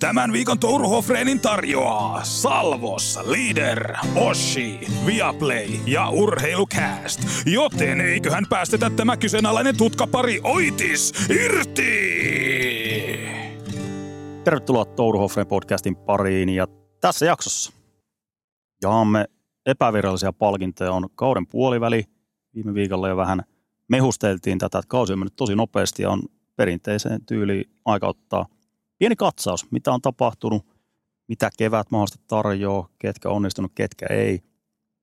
Tämän viikon Touruhofreenin tarjoaa Salvos, Leader, Oshi, Viaplay ja Urheilukääst. Joten eiköhän päästetä tämä kyseenalainen tutkapari Oitis irti! Tervetuloa Touruhofreen podcastin pariin ja tässä jaksossa jaamme epävirallisia palkintoja on kauden puoliväli. Viime viikolla jo vähän mehusteltiin tätä, että kausi on mennyt tosi nopeasti ja on perinteiseen tyyliin aika ottaa – pieni katsaus, mitä on tapahtunut, mitä kevät mahdollisesti tarjoaa, ketkä on onnistunut, ketkä ei.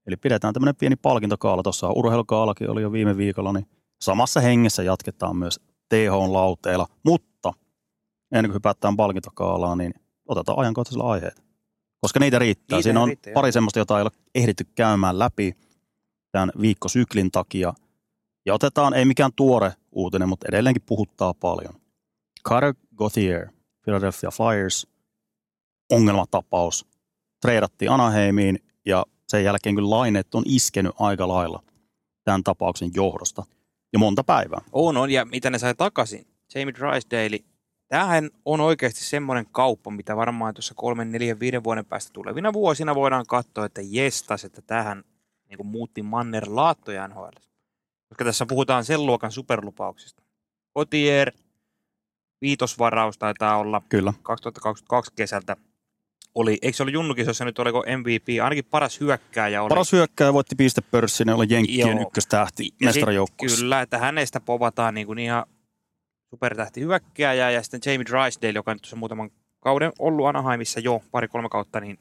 Eli pidetään tämmöinen pieni palkintokaala. Tuossa urheilukaalakin oli jo viime viikolla, niin samassa hengessä jatketaan myös TH-lauteilla. Mutta ennen kuin hypätään palkintokaalaan, niin otetaan ajankohtaisella aiheet. Koska niitä riittää. Niitä Siinä on riittää, pari semmoista, jota ei ole ehditty käymään läpi tämän viikkosyklin takia. Ja otetaan, ei mikään tuore uutinen, mutta edelleenkin puhuttaa paljon. Carter Gauthier, Philadelphia Flyers, ongelmatapaus. Treidattiin Anaheimiin ja sen jälkeen kyllä laineet on iskenyt aika lailla tämän tapauksen johdosta. Ja monta päivää. On, on. Ja mitä ne sai takaisin? Jamie Drysdale. Tämähän on oikeasti semmoinen kauppa, mitä varmaan tuossa kolmen, neljän, viiden vuoden päästä tulevina vuosina voidaan katsoa, että jestas, että tähän niin muutti Manner laattoja NHL. Koska tässä puhutaan sen luokan superlupauksista. Otier, viitosvaraus taitaa olla Kyllä. 2022 kesältä. Oli, eikö se ollut Junnukisossa nyt, oliko MVP, ainakin paras hyökkääjä oli. Paras hyökkääjä voitti pistepörssin ja oli Jenkkien Joo. ykköstähti mestarajoukkueessa. Kyllä, että hänestä povataan niin kuin ihan supertähti hyökkääjä ja sitten Jamie Drysdale, joka nyt tuossa muutaman kauden ollut Anaheimissa jo pari-kolme kautta, niin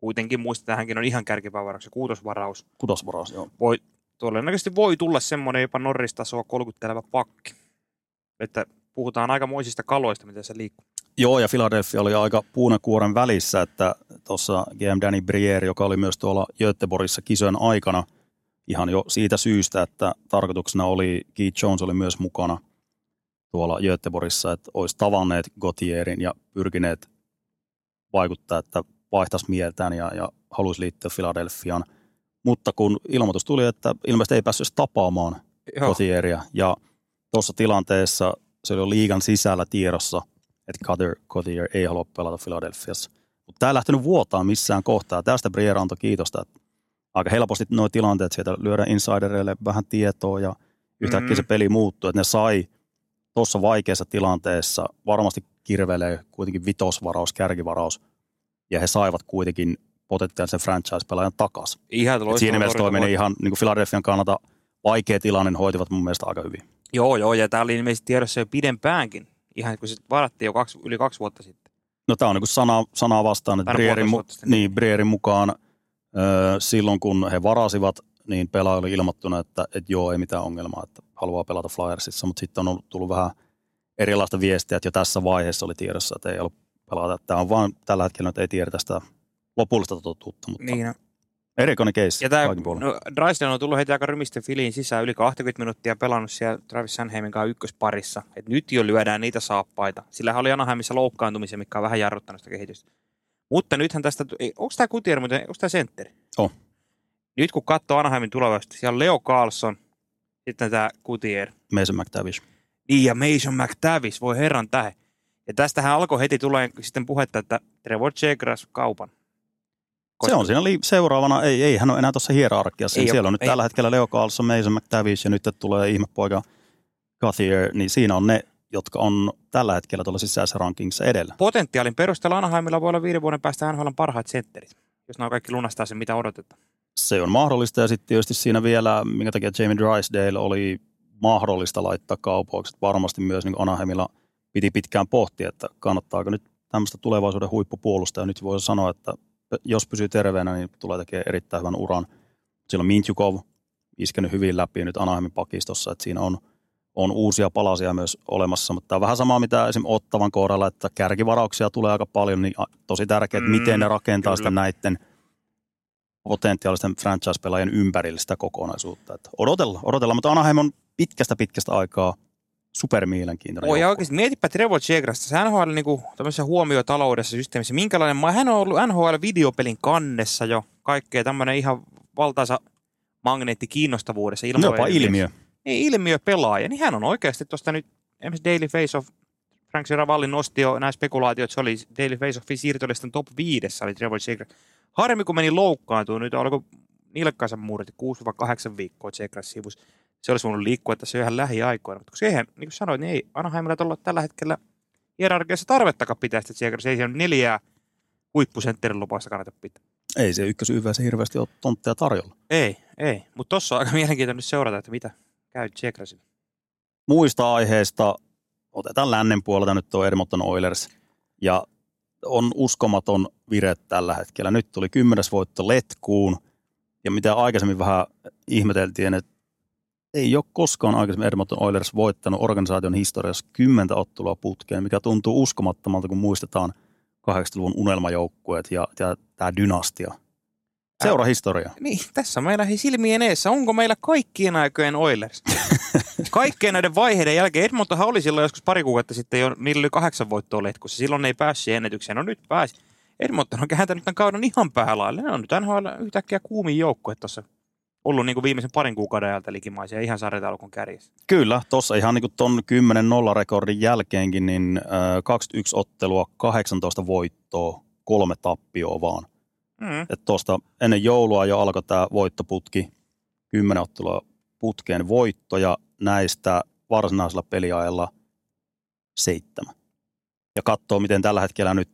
kuitenkin muistetaan, hänkin on ihan kärkipäivaraus ja kuutosvaraus. Kutosvaraus, joo. Voi, todennäköisesti voi tulla semmoinen jopa Norris-tasoa kolkutteleva pakki. Että puhutaan aikamoisista kaloista, mitä se liikkuu. Joo, ja Philadelphia oli aika puunakuoren välissä, että tuossa GM Danny Briere, joka oli myös tuolla Göteborgissa kisojen aikana, ihan jo siitä syystä, että tarkoituksena oli, Keith Jones oli myös mukana tuolla Göteborgissa, että olisi tavanneet Gautierin ja pyrkineet vaikuttaa, että vaihtaisi mieltään ja, ja halusi liittyä Philadelphiaan. Mutta kun ilmoitus tuli, että ilmeisesti ei päässyt tapaamaan Gautieria. Ja tuossa tilanteessa se oli jo liigan sisällä tiedossa, että Cutter Gautier ei halua pelata Philadelphiassa. Mutta tämä ei lähtenyt vuotaa missään kohtaa. Tästä Briere antoi kiitosta, että aika helposti nuo tilanteet sieltä lyödään insidereille vähän tietoa ja yhtäkkiä Mhm. se peli muuttuu, että ne sai tuossa vaikeassa tilanteessa varmasti kirvelee kuitenkin vitosvaraus, kärkivaraus ja he saivat kuitenkin potentiaalisen franchise-pelaajan takaisin. Ihan siinä mielessä toi torjunta meni ihan niin kuin Philadelphian kannalta vaikea tilanne, ne hoitivat mun mielestä aika hyvin. Joo, joo, ja tämä oli ilmeisesti tiedossa jo pidempäänkin. Ihan kun se varattiin jo kaksi, yli kaksi vuotta sitten. No tämä on niin sana, sanaa vastaan, että Brierin, mu- niin, Brierin mukaan ö, silloin kun he varasivat, niin pelaaja oli ilmoittunut, että, että joo, ei mitään ongelmaa, että haluaa pelata Flyersissa, mutta sitten on ollut, tullut vähän erilaista viestiä, että jo tässä vaiheessa oli tiedossa, että ei ollut pelata. Tämä on vaan tällä hetkellä nyt ei tiedetä sitä lopullista totuutta, mutta Niin, erikoinen keissi Ja tämä, no, Drysdale on tullut heti aika rymisten filiin sisään, yli 20 minuuttia pelannut siellä Travis Sanheimin kanssa ykkösparissa. Et nyt jo lyödään niitä saappaita. Sillä oli Anaheimissa loukkaantumisia, mikä on vähän jarruttanut sitä kehitystä. Mutta nythän tästä, onko tämä Kutier muuten, onko tämä sentteri? On. Nyt kun katsoo Anaheimin tulevaisuutta, siellä on Leo Carlson, sitten tämä Kutier. Mason McTavish. Niin, ja Mason McTavish, voi herran tähe. Ja tästähän alkoi heti tulee sitten puhetta, että Trevor Chegras kaupan. Se on siinä li- seuraavana, ei, ei hän ole enää tuossa hierarkiassa. Ei Ei oo, siellä on nyt ei. tällä hetkellä Leo Carlson, Mason McTavish ja nyt tulee ihmepoika Gauthier, niin siinä on ne, jotka on tällä hetkellä tuolla sisäisessä rankingissa edellä. potentiaalin perusteella Anaheimilla voi olla viiden vuoden päästä NHL parhaat sentterit, jos nämä kaikki lunastaa sen, mitä odotetaan. Se on mahdollista ja sitten tietysti siinä vielä, minkä takia Jamie Drysdale oli mahdollista laittaa kaupoiksi. Varmasti myös niin Anaheimilla piti pitkään pohtia, että kannattaako nyt tämmöistä tulevaisuuden huippupuolusta. Nyt voi sanoa, että jos pysyy terveenä, niin tulee tekemään erittäin hyvän uran. Siellä on Mintjukov iskenyt hyvin läpi nyt Anaheimin pakistossa, että siinä on, on uusia palasia myös olemassa, mutta tämä on vähän sama mitä esimerkiksi Ottavan kohdalla, että kärkivarauksia tulee aika paljon, niin tosi tärkeää, että Mm, miten ne rakentaa kyllä. sitä näiden potentiaalisten franchise-pelaajien ympärillä sitä kokonaisuutta. Että odotellaan, odotellaan, mutta Anaheim on pitkästä pitkästä aikaa supermielenkiintoinen. Oi, ja oikeasti mietipä Trevor Chegrasta, se NHL niinku, tämmöisessä huomiotaloudessa systeemissä, minkälainen, ma- hän on ollut NHL-videopelin kannessa jo, kaikkea tämmöinen ihan valtaisa magneetti kiinnostavuudessa. Ilman Jopa ilmiö. Niin, ilmiö pelaaja, niin hän on oikeasti tuosta nyt esimerkiksi Daily Face of Frank Seravalli nosti jo nämä spekulaatiot, se oli Daily Face-Offin siirtolistan top 5, oli Trevor Zegras. Harmi, kun meni loukkaantumaan, nyt alkoi nilkkansa murti 6-8 viikkoa Zegras sivus. Se olisi voinut liikkua tässä ihan lähiaikoina, mutta kun siihen, niin kuin sanoit, niin ei Anaheimilla olla tällä hetkellä hierarkiassa tarvettakaan pitää sitä Zegras. Ei siellä neljää huippusentterin lupausta kannata pitää. Ei se ykkösyyvässä hirveästi ole tontteja tarjolla. Ei, ei. Mutta tossa on aika mielenkiintoista nyt seurata, että mitä käy Zegrasille. Muista aiheista otetaan lännen puolelta nyt tuo Edmonton Oilers. Ja on uskomaton vire tällä hetkellä. Nyt tuli kymmenes voitto letkuun. Ja mitä aikaisemmin vähän ihmeteltiin, että ei ole koskaan aikaisemmin Edmonton Oilers voittanut organisaation historiassa kymmentä ottelua putkeen, mikä tuntuu uskomattomalta, kun muistetaan 80-luvun unelmajoukkueet ja, ja tämä dynastia. Seura historia. Niin, tässä meillä hei silmien eessä. Onko meillä kaikkien aikojen Oilers? Kaikkien näiden vaiheiden jälkeen. Edmontonhan oli silloin joskus pari kuukautta sitten jo, niillä oli kahdeksan voittoa letkussa. Silloin ne ei päässyt ennätykseen. No nyt pääsi. Edmonton on kääntänyt tämän kauden ihan päälaille. Ne on nyt NHL yhtäkkiä kuumin joukkue tuossa ollut niin kuin viimeisen parin kuukauden ajalta likimaisia ihan sarjataulukon kärjessä. Kyllä, tuossa ihan niin kuin ton 10-0 rekordin jälkeenkin, niin äh, 21 ottelua, 18 voittoa, kolme tappioa vaan. Mm. Että tuosta ennen joulua jo alkoi tämä voittoputki, 10 ottelua putkeen voittoja, näistä varsinaisella peliajalla seitsemän. Ja katsoo, miten tällä hetkellä nyt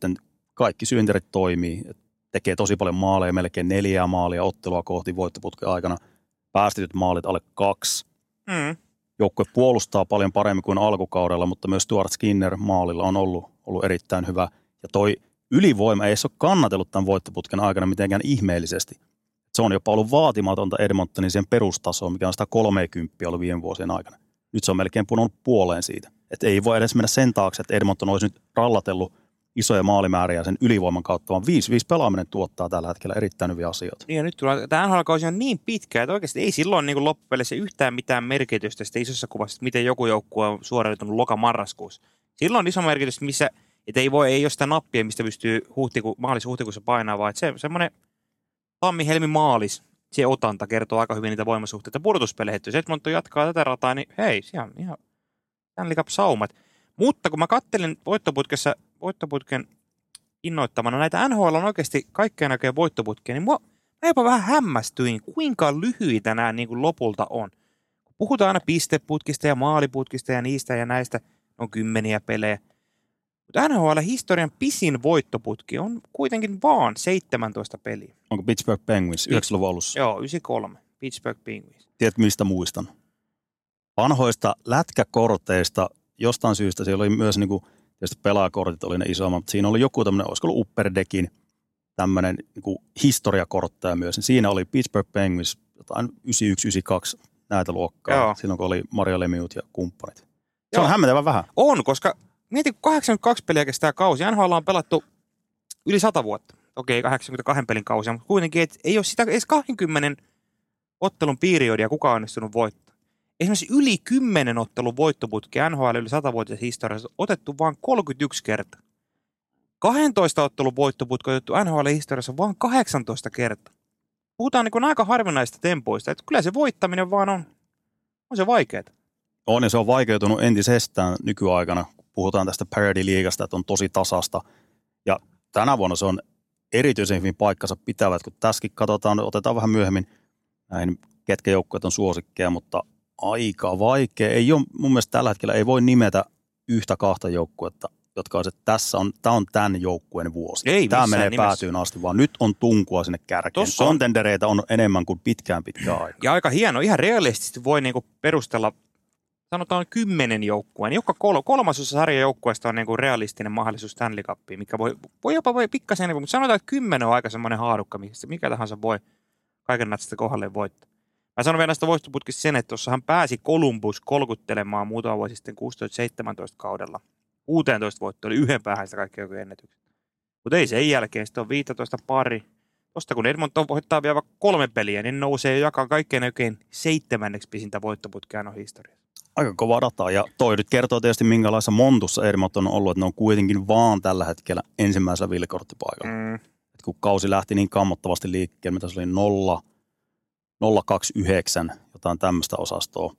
kaikki syynterit toimii. Et tekee tosi paljon maaleja, melkein neljää maalia ottelua kohti voittoputken aikana. Päästetyt maalit alle kaksi. Mm. Joukkue puolustaa paljon paremmin kuin alkukaudella, mutta myös Stuart Skinner maalilla on ollut, ollut erittäin hyvä. Ja toi ylivoima ei se ole kannatellut tämän voittoputken aikana mitenkään ihmeellisesti. Se on jopa ollut vaatimatonta Edmontonin sen perustasoon, mikä on 130 ollut viime vuosien aikana. Nyt se on melkein punonut puoleen siitä. Että ei voi edes mennä sen taakse, että Edmonton olisi nyt rallatellut isoja maalimääriä sen ylivoiman kautta, vaan 5-5 pelaaminen tuottaa tällä hetkellä erittäin hyviä asioita. Niin ja nyt tulee, tämä NHL-kausi on niin pitkä, että oikeasti ei silloin niin loppupeleissä yhtään mitään merkitystä sitä isossa kuvassa, että miten joku joukkue on suoriutunut loka-marraskuussa. Silloin on iso merkitys, missä, että ei voi, ei ole sitä nappia, mistä pystyy huhtiku, maalis huhtikuussa painaa, vaan että se, semmoinen tammi-helmi maalis, se otanta kertoo aika hyvin niitä voimasuhteita pudotuspeleihin. Jos Edmonton jatkaa tätä rataa, niin hei, siellä on ihan Stanley Cup-saumat. Mutta kun mä kattelin voittoputkessa, voittoputken innoittamana näitä NHL on oikeasti kaikkea näköjä voittoputkia, niin mua, mä jopa vähän hämmästyin, kuinka lyhyitä nämä niin kuin lopulta on. Puhutaan aina pisteputkista ja maaliputkista ja niistä ja näistä, on kymmeniä pelejä. Mutta NHL-historian pisin voittoputki on kuitenkin vaan 17 peliä. Onko Pittsburgh Penguins 90-luvun alussa? Joo, 93. Pittsburgh Penguins. Tiedät, mistä muistan? Vanhoista lätkäkorteista jostain syystä siellä oli myös niin kuin, tietysti pelaajakortit oli ne isommat, mutta siinä oli joku tämmöinen, olisiko ollut Upperdekin tämmöinen niin historiakortteja myös. Siinä oli Pittsburgh Penguins jotain 91-92 näitä luokkaa, Joo. silloin kun oli Mario Lemieux ja kumppanit. Se Joo. on hämmentävän vähän. On, koska mieti, kun 82 peliä kestää kausi. NHL on pelattu yli 100 vuotta. Okei, 82 pelin kausi, mutta kuitenkin et ei ole sitä edes 20 ottelun piiriodia kukaan onnistunut voittaa. Esimerkiksi yli 10 ottelun voittoputki NHL yli 100 vuotias historiassa on otettu vain 31 kertaa. 12 ottelun voittoputki otettu NHL historiassa vain 18 kertaa. Puhutaan niin aika harvinaista tempoista, että kyllä se voittaminen vaan on, on se vaikeaa. On ja se on vaikeutunut entisestään nykyaikana, kun puhutaan tästä parity-liigasta, että on tosi tasasta. Ja tänä vuonna se on erityisen hyvin paikkansa pitävät, kun tässäkin katsotaan, otetaan vähän myöhemmin näihin, ketkä joukkueet on suosikkeja, mutta aika vaikea. Ei ole, mun mielestä tällä hetkellä ei voi nimetä yhtä kahta joukkuetta, jotka on, että tässä on, tämä on tämän joukkueen vuosi. Ei tämä menee nimessä. päätyyn asti, vaan nyt on tunkua sinne kärkeen. Tossa on- Kontendereita on enemmän kuin pitkään pitkään aikaa. Ja aika hieno, ihan realistisesti voi niinku perustella, sanotaan kymmenen joukkueen. Joka kol- kolmasosa sarjan joukkueesta on niinku realistinen mahdollisuus Stanley Cupiin, mikä voi, voi jopa voi pikkasen enemmän, mutta sanotaan, että kymmenen on aika semmoinen haarukka, mikä tahansa voi kaiken natsista kohdalle voittaa. Mä sanon vielä näistä voistoputkista sen, että tuossa hän pääsi Columbus kolkuttelemaan muutama vuosi sitten 16-17 kaudella. 16 voitto oli yhden päähän sitä kaikki joku ennätykset. Mutta ei sen jälkeen, sitten on 15 pari. Tuosta kun Edmonton voittaa vielä kolme peliä, niin nousee jo jakaa kaikkein oikein seitsemänneksi pisintä voittoputkea on historiassa. Aika kova data. Ja toi nyt kertoo tietysti minkälaisessa montussa Edmonton on ollut, että ne on kuitenkin vaan tällä hetkellä ensimmäisellä villikorttipaikalla. Mm. Et kun kausi lähti niin kammottavasti liikkeelle, mitä se oli 0, 029, jotain tämmöistä osastoa.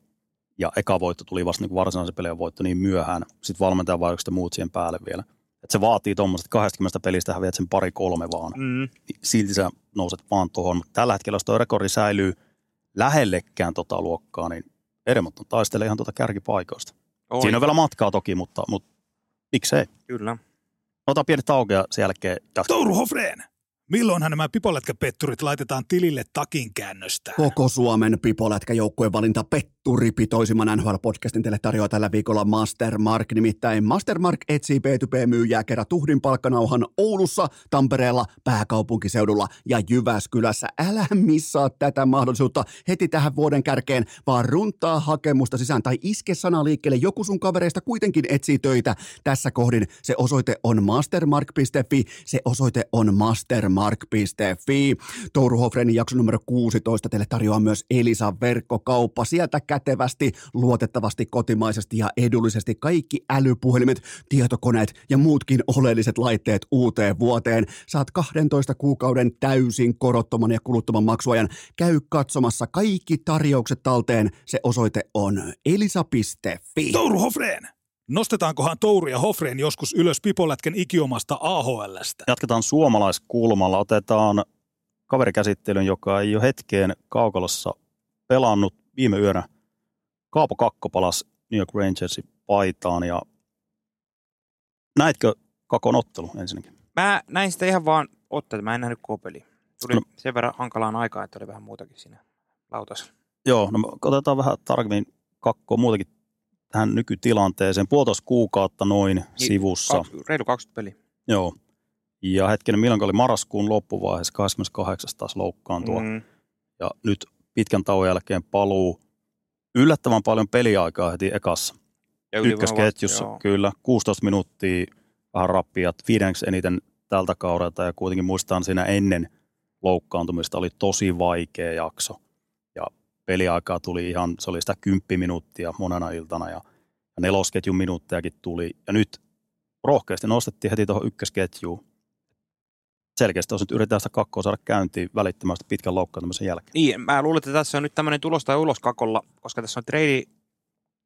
Ja eka voitto tuli vasta niin varsinaisen pelin voitto niin myöhään. Sitten valmentajan vaikutusta muut siihen päälle vielä. Et se vaatii tuommoiset 20 pelistä häviät sen pari kolme vaan. Mm. Silti sä nouset vaan tuohon. Mutta tällä hetkellä, jos tuo rekordi säilyy lähellekään tota luokkaa, niin Edmonton taistelee ihan tuota kärkipaikoista. Oi, Siinä on vielä matkaa toki, mutta, mutta miksei. Kyllä. Otetaan pieni tauko ja sen jälkeen jatketaan. Touru Hofreen, milloinhan nämä pipolätkäpetturit laitetaan tilille takin käännöstä? Koko Suomen pipolätkäjoukkueen valinta petturipitoisimman NHL-podcastin teille tarjoaa tällä viikolla Mastermark. Nimittäin Mastermark etsii B2B-myyjää kerran tuhdin palkkanauhan Oulussa, Tampereella, pääkaupunkiseudulla ja Jyväskylässä. Älä missaa tätä mahdollisuutta heti tähän vuoden kärkeen, vaan runtaa hakemusta sisään tai iske sana liikkeelle. Joku sun kavereista kuitenkin etsii töitä. Tässä kohdin se osoite on mastermark.fi, se osoite on mastermark.fi. Touru Hofrenin jakso numero 16 teille tarjoaa myös Elisa verkkokauppa. Sieltä kätevästi, luotettavasti, kotimaisesti ja edullisesti kaikki älypuhelimet, tietokoneet ja muutkin oleelliset laitteet uuteen vuoteen. Saat 12 kuukauden täysin korottoman ja kuluttoman maksuajan. Käy katsomassa kaikki tarjoukset talteen. Se osoite on elisa.fi. Touru Hofreen, nostetaankohan Touru ja Hofreen joskus ylös pipolätkän ikiomasta AHLstä? Jatketaan suomalaiskulmalla. Otetaan kaverikäsittelyn, joka ei ole hetkeen kaukalossa pelannut viime yönä. Kaapo Kakko palasi New York Rangersin paitaan ja näitkö Kakon ottelu ensinnäkin? Mä näin sitä ihan vaan otteita. Mä en nähnyt koko peliä. Tuli No. sen verran hankalaan aikaan, että oli vähän muutakin siinä lautas. Joo, no otetaan vähän tarkemmin Kakkoa muutenkin tähän nykytilanteeseen. Puolitoista kuukautta noin sivussa. Kaksi, reilu 20 peliä. Joo. Ja hetkinen, milloin oli marraskuun loppuvaiheessa, 28. taas loukkaantua. Mm. Ja nyt pitkän tauon jälkeen paluu yllättävän paljon peliaikaa heti ekassa. Ja Ykkösketjussa, joo. kyllä. 16 minuuttia, vähän rappiat, viidenneksi eniten tältä kaudelta. Ja kuitenkin muistan siinä ennen loukkaantumista oli tosi vaikea jakso. Ja peliaikaa tuli ihan, se oli sitä 10 minuuttia monena iltana ja, ja nelosketjun minuuttejakin tuli. Ja nyt rohkeasti nostettiin heti tuohon ykkösketjuun. Selkeästi jos nyt yritetään sitä kakkoa saada käyntiin välittömästi pitkän loukkaantumisen jälkeen. Niin, mä luulen, että tässä on nyt tämmöinen tulos tai ulos kakolla, koska tässä on trade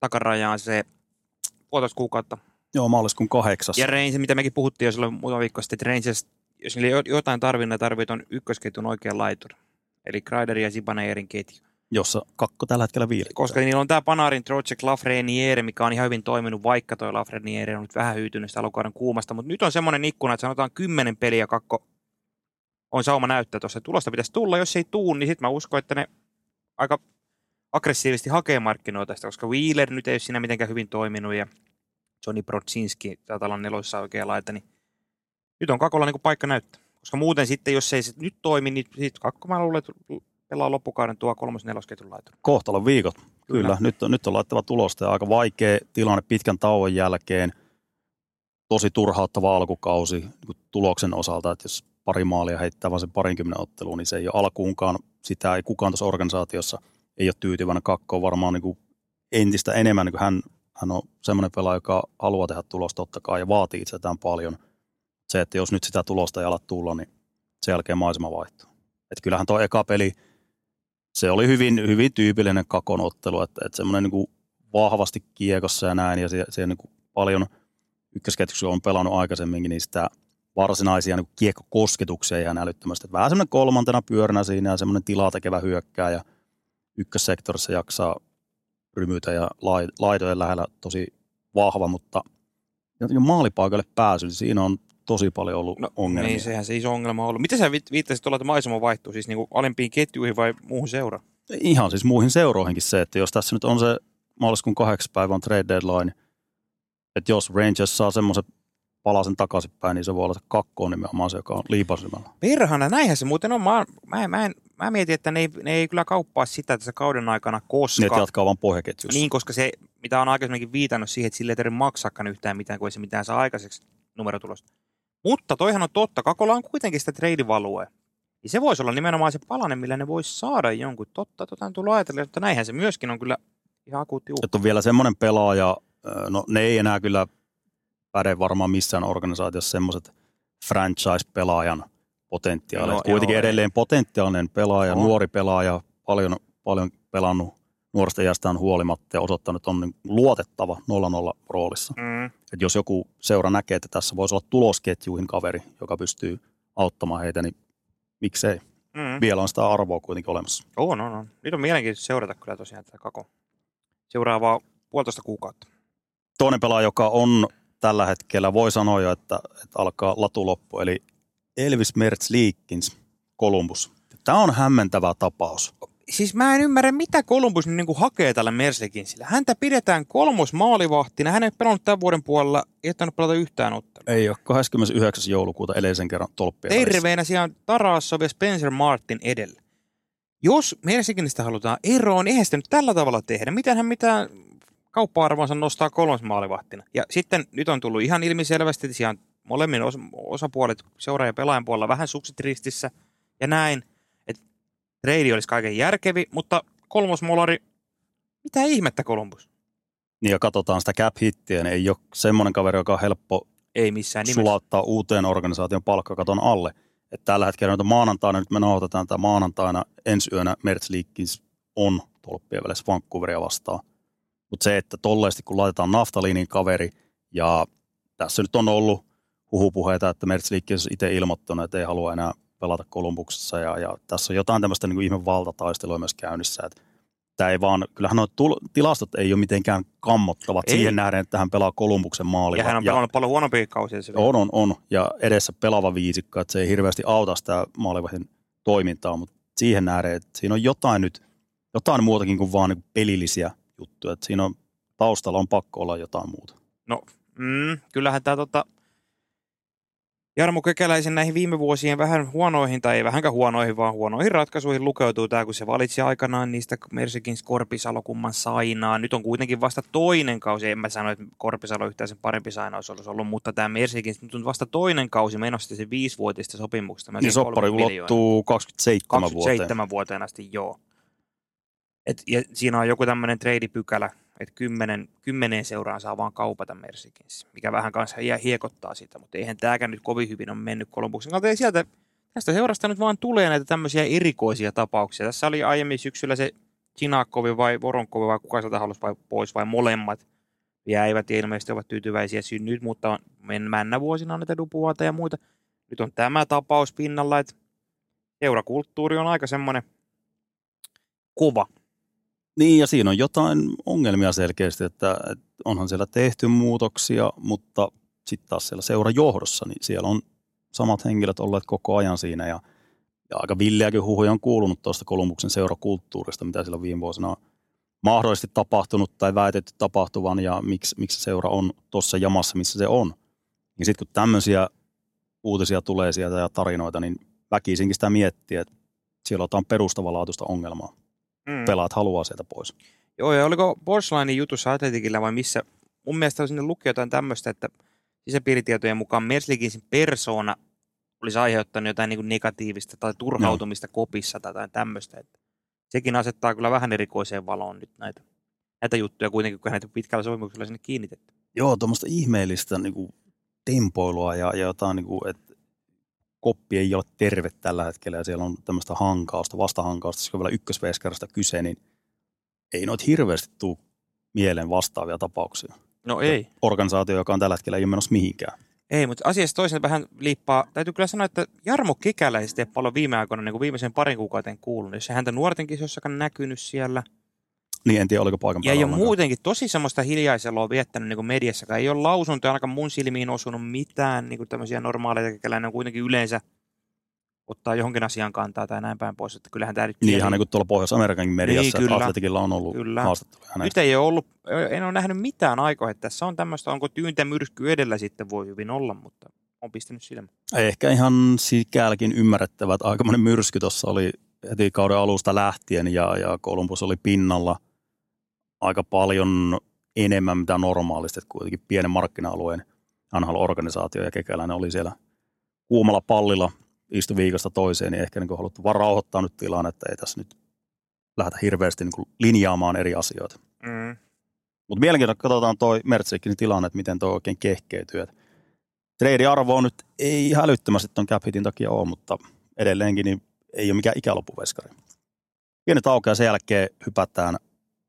takarajaan se puolitoista kuukautta. Joo, maaliskuun kahdeksas. Ja Rangers, mitä mekin puhuttiin jo silloin muutama viikko sitten, että Rangers, jos niille jo- jotain tarvii, ne tarvii tuon ykkösketjun oikean laituri. Eli Kreider ja Zibanejärin ketju. jossa kakko tällä hetkellä viilettää. Koska niillä on tämä Panarin, Trocek, Lafreniere, mikä on ihan hyvin toiminut, vaikka toi Lafreniere on nyt vähän hyytynyt sitä alukauden kuumasta. Mutta nyt on semmoinen ikkuna, että sanotaan kymmenen peliä kakko on sauma näyttää tuossa. Tulosta pitäisi tulla, jos ei tuu, niin sitten mä uskon, että ne aika aggressiivisesti hakee markkinoita sitä, koska Wheeler nyt ei ole siinä mitenkään hyvin toiminut ja Johnny Brodzinski taitaa olla neloissa oikea laita, niin nyt on kakolla niin paikka näyttää. Koska muuten sitten, jos ei se nyt toimi, niin sitten kakko mä luulen, että pelaa loppukauden tuo kolmos nelosketjun laituri. Kohtalon viikot. Kyllä, Kyllä. Nyt, on, nyt on laittava tulosta ja aika vaikea tilanne pitkän tauon jälkeen. Tosi turhauttava alkukausi niin tuloksen osalta, että jos pari maalia heittää vaan sen parinkymmenen otteluun, niin se ei ole alkuunkaan, sitä ei kukaan tuossa organisaatiossa ei ole tyytyväinen. Kakko on varmaan niin kuin entistä enemmän, niin kuin hän, hän on semmoinen pelaaja, joka haluaa tehdä tulosta totta kai ja vaatii itseltään paljon. Se, että jos nyt sitä tulosta ei ala tulla, niin sen jälkeen maisema vaihtuu. Että kyllähän tuo eka peli, se oli hyvin, hyvin tyypillinen kakon ottelu, että, että semmoinen niin kuin vahvasti kiekossa ja näin, ja se, se niin kuin paljon ykkösketjuksella on pelannut aikaisemminkin, niin sitä varsinaisia niin kiekkokosketuksia ihan älyttömästi. Että vähän semmoinen kolmantena pyöränä siinä ja semmoinen tilaa tekevä hyökkää ja ykkössektorissa jaksaa rymytä ja lai- laitojen lähellä tosi vahva, mutta jotenkin maalipaikalle pääsy, niin siinä on tosi paljon ollut No, ongelmia. Niin, sehän se iso ongelma on ollut. Miten sä viit- viittasit tuolla, että maisema vaihtuu siis niinku alempiin ketjuihin vai muuhun seuraan? Ihan siis muihin seuroihinkin se, että jos tässä nyt on se maaliskuun kahdeksan päivän trade deadline, että jos Rangers saa semmoisen palasen takaisinpäin, niin se voi olla se kakkoon nimenomaan se, joka on liipasimella. Perhana, näinhän se muuten on. Mä, mä, mä, en, mä mietin, että ne ei, ne ei kyllä kauppaa sitä tässä kauden aikana, koska... Että jatkaa vaan pohjaketjussa. Niin, koska se, mitä on aikaisemminkin viitannut siihen, että sille ei tarvitse maksaakaan yhtään mitään, kun ei se mitään saa aikaiseksi numerotulosta. Mutta toihan on totta, Kakola on kuitenkin sitä treidivalue. Niin se voisi olla nimenomaan se palanen, millä ne voisi saada jonkun. Totta, tota on tullut ajatella, että näinhän se myöskin on kyllä ihan akuutti uhka. Että on vielä semmoinen pelaaja, no ne ei enää kyllä päde varmaan missään organisaatiossa semmoiset franchise-pelaajan potentiaalit. No, No, Kuitenkin joo, edelleen potentiaalinen pelaaja, On. nuori pelaaja, paljon, paljon pelannut nuoresta iästään huolimatta ja osoittanut, että on niin luotettava 0-0 roolissa. Mm. että jos joku seura näkee, että tässä voisi olla tulosketjuihin kaveri, joka pystyy auttamaan heitä, niin miksei. Mm. Vielä on sitä arvoa kuitenkin olemassa. On, on, on. Nyt on mielenkiintoista seurata kyllä tosiaan tätä kako. Seuraavaa puolitoista kuukautta. Toinen pelaaja, joka on tällä hetkellä, voi sanoa jo, että, että alkaa latu loppu, eli Elvis Mertz Liikins, Columbus. Tämä on hämmentävä tapaus. Siis mä en ymmärrä, mitä Columbus nyt niin hakee tällä Mersekinsillä. Häntä pidetään kolmos maalivahtina. Hän ei pelannut tämän vuoden puolella, ei ottanut pelata yhtään ottelua. Ei ole 29. joulukuuta edellisen kerran tolppia. Terveenä siellä on Tarasov ja Spencer Martin edellä. Jos Mersekinistä halutaan eroon, niin eihän sitä nyt tällä tavalla tehdä. Miten hän mitään kauppa-arvonsa nostaa kolmas maalivahtina. Ja sitten nyt on tullut ihan ilmiselvästi, että siellä on molemmin os- osapuolet seuraajan ja pelaajan puolella vähän sukset ristissä ja näin. Että trade olisi kaiken järkevi, mutta kolmosmolari, mitä ihmettä Columbus? Niin ja katsotaan sitä cap hittiä, niin ei ole semmoinen kaveri, joka on helppo Ei missään nimessä. sulattaa uuteen organisaation palkkakaton alle. Et tällä hetkellä nyt maanantaina, nyt me nauhoitetaan tätä maanantaina, ensi yönä Mertz Leakins on tolppien välissä Vancouveria vastaan. Mutta se, että tolleesti kun laitetaan naftaliinin kaveri, ja tässä nyt on ollut huhupuheita, että Mertz Leakins on itse ilmoittanut, että ei halua enää pelata Kolumbuksessa, ja, ja tässä on jotain tämmöistä niin ihme valtataistelua myös käynnissä, että tämä ei vaan, kyllähän nuo tilastot ei ole mitenkään kammottavat Ei. siihen nähden, että hän pelaa Kolumbuksen maaliin. Ja hän on pelannut paljon huonompia kausia. On, on, on. Ja edessä pelaava viisikko, että se ei hirveästi auta sitä maalivahdin toimintaa, mutta siihen nähden, että siinä on jotain nyt, jotain muutakin kuin vaan niin pelillisiä juttuja. Että siinä on, taustalla on pakko olla jotain muuta. No, mm, kyllähän tämä tota, Jarmo Kekäläisen näihin viime vuosien vähän huonoihin, tai ei vähänkään huonoihin, vaan huonoihin ratkaisuihin lukeutuu tämä, kun se valitsi aikanaan niistä Mersikin Korpisalo kumman sainaa. Nyt on kuitenkin vasta toinen kausi, en mä sano, että Korpisalo yhtään sen parempi sainaus olisi ollut, mutta tämä Mersikin nyt on vasta toinen kausi menossa se viisivuotista sopimuksesta. Niin soppari 30 miljoonaa. ulottuu 27, 27 vuoteen. vuoteen asti, joo. Et, ja siinä on joku tämmöinen treidipykälä, että kymmenen, kymmeneen seuraan saa vaan kaupata Mersikins, mikä vähän kanssa jää hiekottaa sitä, mutta eihän tämäkään nyt kovin hyvin on mennyt Kolumbuksen kautta. Sieltä, tästä seurasta nyt vaan tulee näitä tämmöisiä erikoisia tapauksia. Tässä oli aiemmin syksyllä se Chinakovi vai Voronkovi vai kuka sieltä halusi vai pois vai molemmat ja ilmeisesti ovat tyytyväisiä siihen nyt, mutta men- männä vuosina näitä dupuvaata ja muita. Nyt on tämä tapaus pinnalla, että seurakulttuuri on aika semmoinen kova. Niin ja siinä on jotain ongelmia selkeästi, että, onhan siellä tehty muutoksia, mutta sitten taas siellä seurajohdossa, niin siellä on samat henkilöt olleet koko ajan siinä ja, ja aika villiäkin huhuja on kuulunut tuosta Kolumbuksen seurakulttuurista, mitä siellä viime vuosina on mahdollisesti tapahtunut tai väitetty tapahtuvan ja miksi, miksi se seura on tuossa jamassa, missä se on. Ja sitten kun tämmöisiä uutisia tulee sieltä ja tarinoita, niin väkisinkin sitä miettiä, että siellä on perustavanlaatuista ongelmaa. Mm. Pelaat haluaa sieltä pois. Joo, ja oliko Borslainin jutussa Atletikillä vai missä? Mun mielestä sinne luki jotain tämmöistä, että sisäpiiritietojen mukaan Merslikinsin persona olisi aiheuttanut jotain niin negatiivista tai turhautumista no. kopissa tai jotain tämmöistä. Että sekin asettaa kyllä vähän erikoiseen valoon nyt näitä, näitä juttuja kuitenkin, kun näitä pitkällä sopimuksella sinne kiinnitetty. Joo, tuommoista ihmeellistä niin kuin, tempoilua ja, ja jotain, niin kuin, että koppi ei ole terve tällä hetkellä ja siellä on tämmöistä hankausta, vastahankausta, on vielä ykkösveskarista kyse, niin ei noita hirveästi tule mieleen vastaavia tapauksia. No ei. Organisaatio, joka on tällä hetkellä ei ole menossa mihinkään. Ei, mutta asiassa toisaalta vähän liippaa. Täytyy kyllä sanoa, että Jarmo Kekäläistä ei paljon viime aikoina niin kuin viimeisen parin kuukauden kuulunut. Jos ei häntä nuorten kisossakaan näkynyt siellä. Niin en tiedä, oliko paikan Ja päällä ei ole ollenkaan. muutenkin tosi semmoista hiljaiseloa viettänyt niin mediassakaan. Ei ole lausuntoja ainakaan mun silmiin osunut mitään niin kuin tämmöisiä normaaleja kekäläinen on kuitenkin yleensä ottaa johonkin asian kantaa tai näin päin pois. Että kyllähän tämä nyt Niin ihan niin kuin tuolla Pohjois-Amerikankin mediassa, Niin, että kyllä. Atletikilla on ollut Kyllä. haastatteluja hänestä. Nyt ei ole ollut, en ole nähnyt mitään aikoja. että Tässä on tämmöistä, onko tyyntä myrsky edellä sitten voi hyvin olla, mutta on pistänyt silmä. Ehkä ihan sikäälläkin ymmärrettävä, että aikamoinen myrsky tuossa oli heti kauden alusta lähtien ja, ja Columbus oli pinnalla aika paljon enemmän mitä normaalisti, että kuitenkin pienen markkina-alueen NHL-organisaatio ja kekäläinen oli siellä kuumalla pallilla, istui viikosta toiseen, niin ehkä niin haluttu vaan rauhoittaa nyt tilanne, että ei tässä nyt lähdetä hirveästi niin linjaamaan eri asioita. Mm. Mutta mielenkiintoista katsotaan toi Mertsikin tilanne, että miten toi oikein kehkeytyy. Trade-arvo on nyt ei ihan älyttömästi ton cap hitin takia ole, mutta edelleenkin niin ei ole mikään ikälopuveskari. Pieni tauko ja sen jälkeen hypätään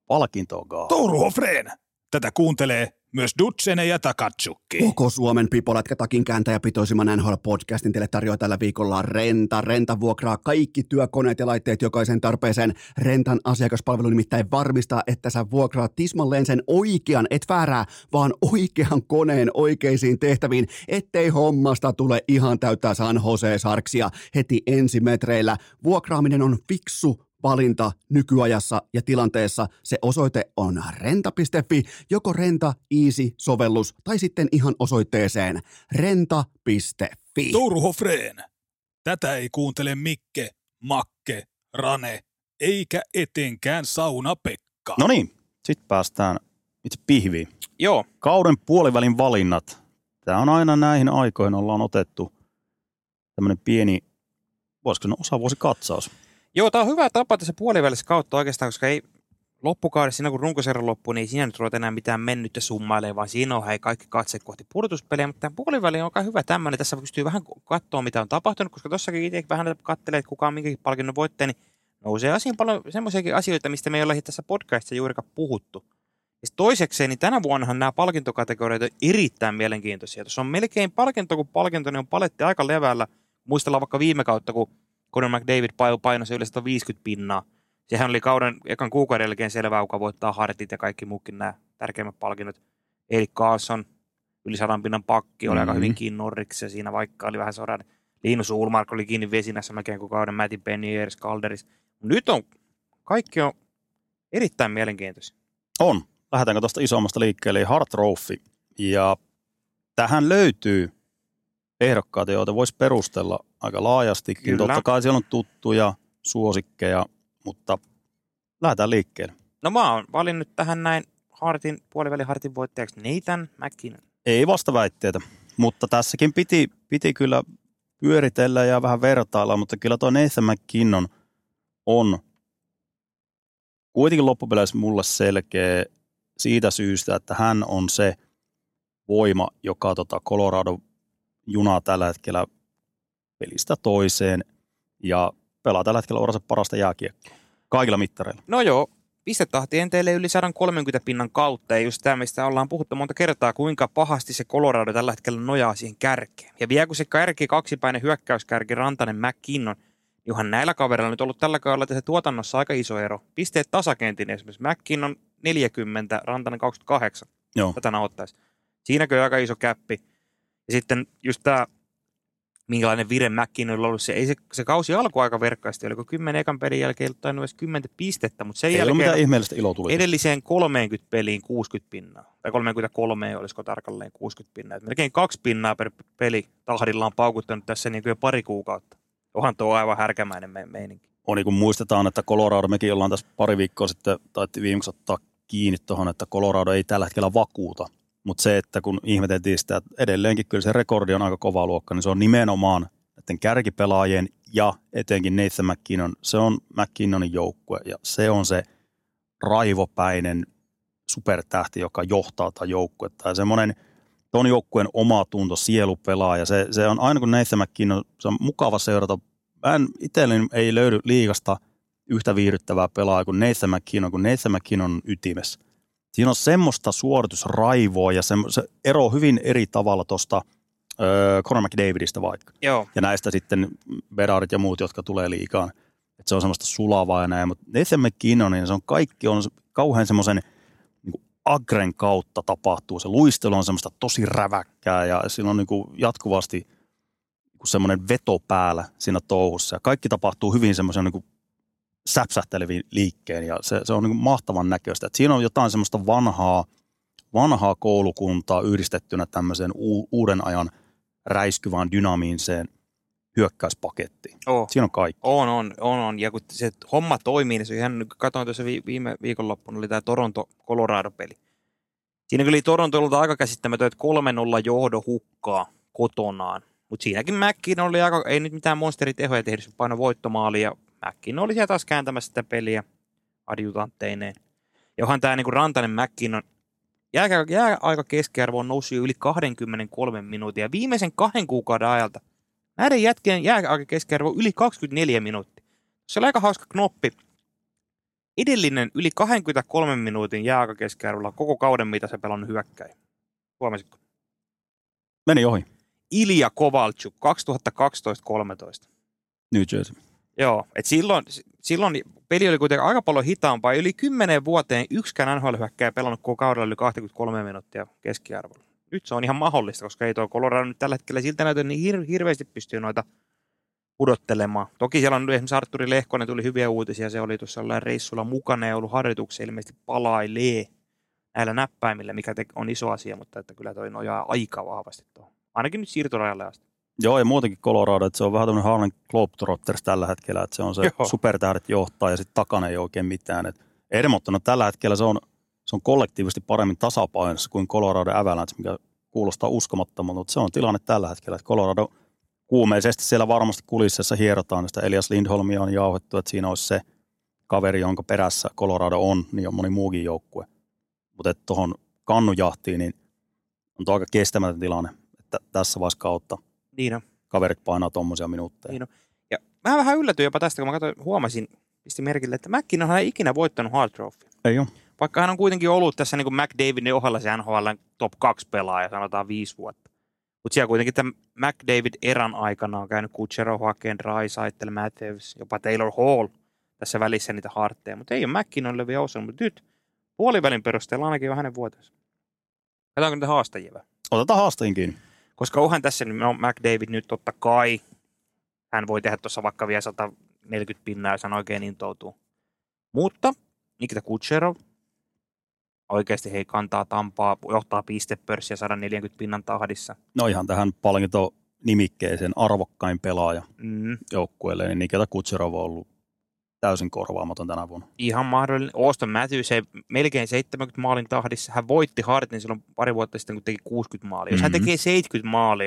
palkintogaa. Touru Hofreen. Tätä kuuntelee myös Dutsene ja Takatsukki. Koko Suomen pipolätkä takin kääntäjä pitoisimman NHL-podcastin teille tarjoaa tällä viikolla Renta. Renta vuokraa kaikki työkoneet ja laitteet jokaisen tarpeeseen. Rentan asiakaspalvelu nimittäin varmistaa, että sä vuokraat tismalleen sen oikean, et väärää, vaan oikean koneen oikeisiin tehtäviin, ettei hommasta tule ihan täyttää San Jose Sarksia heti ensimetreillä. Vuokraaminen on fiksu valinta nykyajassa ja tilanteessa. Se osoite on renta.fi, joko Renta, Easy-sovellus tai sitten ihan osoitteeseen renta.fi. Touru Hofreen. Tätä ei kuuntele Mikke, Makke, Rane, eikä etenkään Sauna Pekka. No niin, sitten päästään itse pihviin. Joo, Kauden puolivälin valinnat. Tämä on aina näihin aikoihin ollaan otettu tämmöinen pieni, voisiko sanoa osavuosikatsaus. Joo, tämä on hyvä tapa tässä puolivälissä kautta oikeastaan, koska ei loppukaudessa, siinä kun runkosarja loppuu, niin siinä nyt ruveta enää mitään mennyttä summailemaan, vaan siinä on hei, kaikki katse kohti pudotuspelejä, mutta tämä puoliväli on aika hyvä tämmöinen. Tässä pystyy vähän katsoa, mitä on tapahtunut, koska tossakin itse vähän katselee, että kuka on minkäkin palkinnon voittaja, niin nousee asiin paljon semmoisiakin asioita, mistä me ei olla tässä podcastissa juurikaan puhuttu. Ja toisekseen, niin tänä vuonnahan nämä palkintokategoriat on erittäin mielenkiintoisia. Tuossa on melkein palkinto kuin palkinto, niin on paletti aika levällä. Muistellaan vaikka viime kautta, kun Conor McDavid painoi yli 150 pinnaa. Sehän oli kauden ekan kuukauden jälkeen selvää, kuka voittaa hartit ja kaikki muukin nämä tärkeimmät palkinnot. Erik Carlson, yli sadan pinnan pakki, oli mm-hmm. aika hyvin kiinni Norriksessa siinä, vaikka oli vähän sodan. Linus Ulmark oli kiinni vesinässä melkein koko kauden, Matti Beniers, Calderis. Nyt on, kaikki on erittäin mielenkiintoisia. On. Lähdetäänkö tuosta isommasta liikkeelle, eli Hart Trophy. Ja tähän löytyy ehdokkaita, joita voisi perustella aika laajastikin. Kyllä. Totta kai siellä on tuttuja suosikkeja, mutta lähdetään liikkeelle. No mä oon valinnut tähän näin Hartin, puolivälin Hartin voittajaksi Nathan McKinnon. Ei vastaväitteitä, mutta tässäkin piti, piti kyllä pyöritellä ja vähän vertailla, mutta kyllä tuo Nathan McKinnon on kuitenkin loppupeleissä mulle selkeä siitä syystä, että hän on se voima, joka tota Colorado junaa tällä hetkellä pelistä toiseen ja pelaa tällä hetkellä uransa parasta jääkiekkoa. Kaikilla mittareilla. No joo, pistetahti enteille yli 130 pinnan kautta, ja just tämä, mistä ollaan puhuttu monta kertaa, kuinka pahasti se Colorado tällä hetkellä nojaa siihen kärkeen. Ja vielä kun se kärki, kaksipäinen hyökkäyskärki, Rantanen, McKinnon, johon näillä kavereilla nyt ollut tällä kaudella tässä tuotannossa aika iso ero. Pisteet tasakentin esimerkiksi. McKinnon 40, Rantanen 28. Joo. Tätä nauhoittaisi. Siinäkö on aika iso käppi. Ja sitten just tämä, minkälainen vire McKinnonilla on ollut. Se, ei se, se kausi alkoi aika verkkaasti. Oliko 10 ekan pelin jälkeen ei ollut tainnut edes 10 pistettä, mutta sen Ei jälkeen mitään ihmeellistä ilotulitusta. edelliseen 30 peliin 60 pinnaa. Tai 33 olisiko tarkalleen 60 pinnaa. Et melkein kaksi pinnaa per peli tahdilla on paukuttanut tässä niin kuin jo pari kuukautta. Onhan tuo aivan härkämäinen me- meininki. on niin kun muistetaan, että Colorado, mekin ollaan tässä pari viikkoa sitten, taidettiin viimeksi ottaa kiinni tuohon, että Colorado ei tällä hetkellä vakuuta. Mutta se, että kun ihmeteltiin sitä, että edelleenkin kyllä se rekordi on aika kova luokka, niin se on nimenomaan näiden kärkipelaajien ja etenkin Nathan McKinnon, se on McKinnonin joukkue ja se on se raivopäinen supertähti, joka johtaa tätä joukkuetta. Ja semmoinen ton joukkueen oma tunto, sielupelaaja, se, se on aina kun Nathan McKinnon, se on mukava seurata mä en, itselleni ei löydy liigasta yhtä viihdyttävää pelaajaa kuin Nathan McKinnon, kun Nathan McKinnon on ytimessä. Siinä on semmoista suoritusraivoa ja se, se ero hyvin eri tavalla tuosta Conor McDavidista vaikka. Joo, Ja näistä sitten Bedarit ja muut, jotka tulee liikaan. Että se on semmoista sulavaa ja näin. Mutta Nathan McKinnon, niin se on kaikki on kauhean semmoisen niin agren kautta tapahtuu. Se luistelu on semmoista tosi räväkkää ja siinä on niin kuin jatkuvasti niin kuin semmoinen veto päällä siinä touhussa. Ja kaikki tapahtuu hyvin semmoisen niin säpsähtelevin liikkeen ja se, se on niin mahtavan näköistä. Et siinä on jotain semmoista vanhaa, vanhaa koulukuntaa yhdistettynä tämmöiseen u- uuden ajan räiskyvään dynamiinseen hyökkäyspakettiin. oh. Siinä on kaikki. On, on, on, on. Ja kun se homma toimii, niin se ihan, katsoin tuossa vi- viime viikonloppuna, oli tämä Toronto-Colorado-peli. Siinä kyllä oli Torontolta aika käsittämätön, että 3-0 johdo hukkaa kotonaan. Mutta siinäkin Mäkkin oli aika, ei nyt mitään monsteritehoja tehnyt, se paino voittomaali ja Mäkkin oli siellä taas kääntämässä sitä peliä adjutantteineen. Ja onhan tämä niinku Rantanen Mäkkin on jää, jää aika keskiarvo on noussut jo yli 23 minuuttia. Ja viimeisen kahden kuukauden ajalta näiden jätkien jää aika keskiarvo yli 24 minuuttia. Se oli aika hauska knoppi. edellinen yli 23 minuutin jääaikakeskiarvolla koko kauden, mitä se pelannut hyökkäin. Huomasitko? Meni ohi. Ilja Kovalchuk 2012-13. New Jersey. Joo, et silloin, silloin peli oli kuitenkin aika paljon hitaampaa. Yli 10 vuoteen yksikään nhl hyökkäjä pelannut koko kaudella yli 23 minuuttia keskiarvolla. Nyt se on ihan mahdollista, koska ei tuo Colorado nyt tällä hetkellä siltä näytä niin hir- hirveästi pystyy noita pudottelemaan. Toki siellä on esimerkiksi Arturi Lehkonen tuli hyviä uutisia, se oli tuossa jollain reissulla mukana ja ollut harjoituksia, ilmeisesti palailee näillä näppäimillä, mikä on iso asia, mutta että kyllä toi nojaa aika vahvasti tuohon. Ainakin nyt siirtorajalle asti. Joo, ja muutenkin Colorado, että se on vähän tämmöinen Harlem Globetrotters tällä hetkellä, että se on se Joo. supertähdet johtaa ja sitten takana ei oikein mitään. Et Edmonton on tällä hetkellä se on, se on kollektiivisesti paremmin tasapainossa kuin Colorado Avalanche, mikä kuulostaa uskomattomalta, mutta se on tilanne tällä hetkellä, että Colorado kuumeisesti siellä varmasti kulississa hierotaan, sitä Elias Lindholmia on jauhettu, että siinä olisi se kaveri, jonka perässä Colorado on, niin on moni muukin joukkue. Mutta tuohon kannujahtiin, niin on tuo aika kestämätön tilanne, että tässä vaiheessa kautta Niin on. kaverit painaa tuommoisia minuutteja. Niin Ja mä vähän yllätyin jopa tästä, kun mä katsoin, huomasin, pistin merkille, että McKinnon ei ikinä voittanut Hard Trophy. Ei ole. Vaikka hän on kuitenkin ollut tässä niin kuin McDavidin ohella se NHL top 2 pelaaja, sanotaan viisi vuotta. Mutta siellä kuitenkin tämän McDavid-eran aikana on käynyt Kucherov, Haken, Draisaitl, Matthews, jopa Taylor Hall tässä välissä niitä hartteja. Mutta ei ole McKinnonille vielä osannut, mutta nyt puolivälin perusteella ainakin on hänen vuotensa. Katsotaanko niitä haastajia vähän? Otetaan haastajin kiinni. Koska onhan tässä niin no, McDavid nyt totta kai, hän voi tehdä tuossa vaikka vielä 140 pinnaa, jos hän oikein intoutuu. Mutta Nikita Kucherov oikeasti hei kantaa Tampaa, johtaa pistepörssiä 140 pinnan tahdissa. No ihan tähän palkinto nimikkeeseen arvokkain pelaaja Mm, joukkueelle, niin Nikita Kutserov on ollut täysin korvaamaton tänä vuonna. ihan mahdollinen. Auston Matthews ei melkein 70 maalin tahdissa. Hän voitti Hartin silloin pari vuotta sitten, kun teki 60 maalia. Jos hän Mhm. tekee 70 maalia,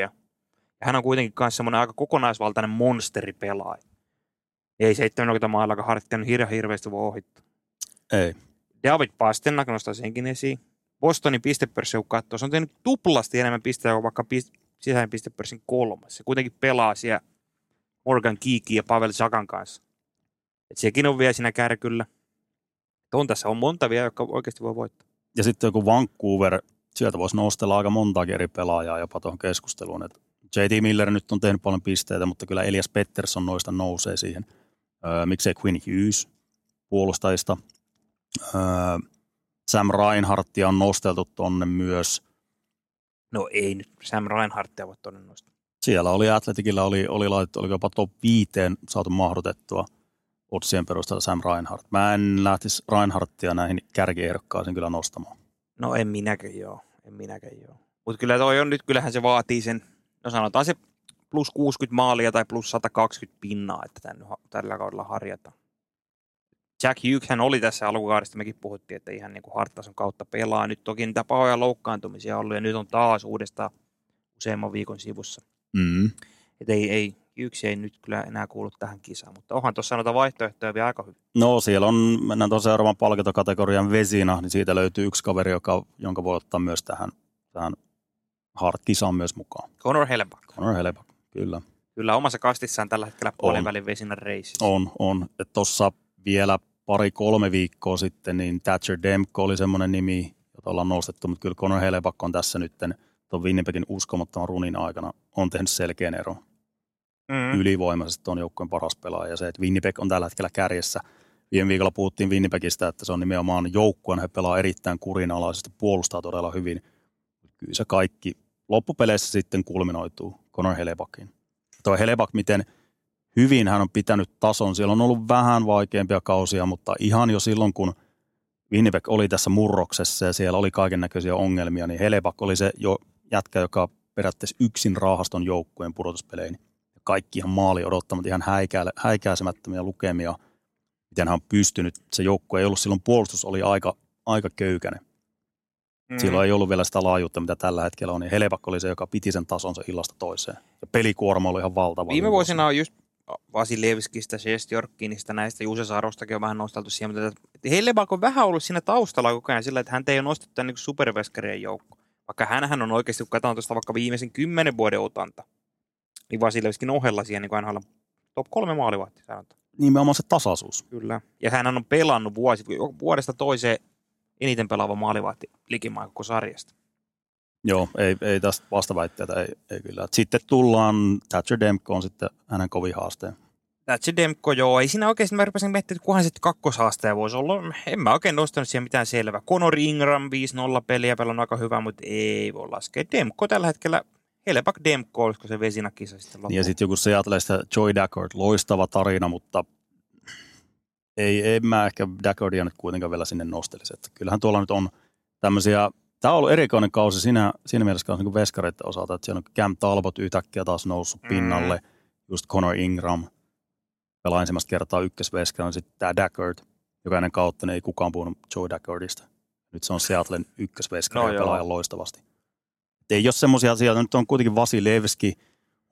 ja hän on kuitenkin myös semmoinen aika kokonaisvaltainen monsteripelaaja. Ei 70 maalilla, Hartti on hirveän hirveästi voi ohittaa. Ei. David Pasternak nostaa senkin esiin. Bostonin pistepörssi, kun katsoo, se on tehnyt tuplasti enemmän pisteitä kuin vaikka pist- sisäinen pistepörssin kolmas. Se kuitenkin pelaa siellä Morgan Kiiki ja Pavel Sakan kanssa. Et sekin on vielä siinä kärkyllä. Et on tässä on monta vielä, jotka oikeasti voi voittaa. Ja sitten joku Vancouver, sieltä voisi nostella aika monta eri pelaajaa jopa tuohon keskusteluun. Et J.T. Miller nyt on tehnyt paljon pisteitä, mutta kyllä Elias Pettersson noista nousee siihen. Öö, miksei Quinn Hughes puolustajista. Öö, Sam Reinhardtia on nosteltu tonne myös. No ei nyt Sam Reinhardtia voi todella nostaa. Siellä oli Atletikilla oli, oli laitettu, oli jopa top viiteen saatu mahdotettua otsien perusteella Sam Reinhardt. Mä en lähtisi Reinhardtia näihin kärkiehdokkaisiin kyllä nostamaan. No en minäkään joo. En minäkään joo. Mutta kyllä toi on nyt, kyllähän se vaatii sen, no sanotaan se plus 60 maalia tai plus 120 pinnaa, että tän, tällä kaudella harjataan. Jack Hughes hän oli tässä alkukaudesta, mekin puhuttiin, että ihan niin kuin Harttason kautta pelaa. Nyt toki niitä pahoja loukkaantumisia ollut ja nyt on taas uudestaan useamman viikon sivussa. Mm. Et ei, ei, Hughes ei nyt kyllä enää kuulu tähän kisaan, mutta onhan tuossa noita vaihtoehtoja vielä aika hyvin. No siellä on, mennään tuon seuraavan palkintokategorian vesina, niin siitä löytyy yksi kaveri, joka, jonka voi ottaa myös tähän, tähän Hart-kisaan myös mukaan. Conor Hellebuck. Conor Hellebuck, kyllä. Kyllä omassa kastissaan tällä hetkellä puolen välin vesinä reisissä. On, on. Tuossa vielä pari-kolme viikkoa sitten, niin Thatcher Demko oli semmoinen nimi, jota ollaan nostettu, mutta kyllä Conor Hellebuck on tässä nyt tuon Winnipegin uskomattoman runin aikana on tehnyt selkeän eron. Mm. Ylivoimaisesti on joukkueen paras pelaaja ja se, että Winnipeg on tällä hetkellä kärjessä. Viime viikolla puhuttiin Winnipegistä, että se on nimenomaan joukkueen, he pelaa erittäin kurinalaisesti, puolustaa todella hyvin. Kyllä se kaikki loppupeleissä sitten kulminoituu Conor Hellebuckiin. Tuo Hellebuck, miten hyvin hän on pitänyt tason. Siellä on ollut vähän vaikeampia kausia, mutta ihan jo silloin, kun Winnipeg oli tässä murroksessa ja siellä oli kaiken näköisiä ongelmia, niin Hellebuck oli se jo jätkä, joka periaatteessa yksin raahaston joukkueen pudotuspeleihin. Kaikki ihan maali odottamat, ihan häikä, häikäisemättömiä lukemia, miten hän on pystynyt. Se joukkue ei ollut silloin, puolustus oli aika, aika köykäinen. Mm. Silloin ei ollut vielä sitä laajuutta, mitä tällä hetkellä on. Niin Helebak oli se, joka piti sen tasonsa illasta toiseen. Ja pelikuorma oli ihan valtava. Viime vuosina on just Vasilevskistä, Shestjorkinista, näistä Juuse Sarostakin on vähän nosteltu siihen, mutta että Hellebak on vähän ollut siinä taustalla koko ajan sillä, että hän ei ole nostettu niin superveskarien joukko. Vaikka hänhän on oikeasti, kun katsotaan tuosta vaikka viimeisen kymmenen vuoden otanta, niin Vasilevskin ohella siihen niin aina top kolme maalivahti sanotaan. nimenomaan se tasaisuus. Kyllä. Ja hän on pelannut vuosi, vuodesta toiseen eniten pelaava maalivahti likimaan koko sarjasta. Joo, ei, ei tästä vastaväitteitä, ei, ei kyllä. Sitten tullaan, Thatcher Demko on sitten hänen kovin haasteen. Thatcher Demko, joo, ei siinä oikeasti, mä rupesin miettimään, että kunhan sitten kakkoshaastaja voisi olla. En mä oikein nostanut siihen mitään selvää. Conor Ingram 5-0 peliä pelannut aika hyvä, mutta ei voi laskea. Demko tällä hetkellä, Helepak Demko, olisiko se vesinakisa sitten loppuun. Ja sitten joku se ajattelee sitä Joy Dackard, loistava tarina, mutta ei, en mä ehkä Dackardia nyt kuitenkaan vielä sinne nostelisi. Että kyllähän tuolla nyt on tämmöisiä, tämä on ollut erikoinen kausi siinä, siinä mielessä niin veskareiden osalta, että siellä on Cam Talbot yhtäkkiä taas noussut pinnalle, mm. just Conor Ingram pelaa ensimmäistä kertaa ykkösveskana, sitten tämä Dackard, joka ennen kautta niin ei kukaan puhunut Joe Dackardista. Nyt se on Seattlein ykkösveskana no, ja pelaa loistavasti. Et ei ole semmoisia asioita, nyt on kuitenkin Vasilevski,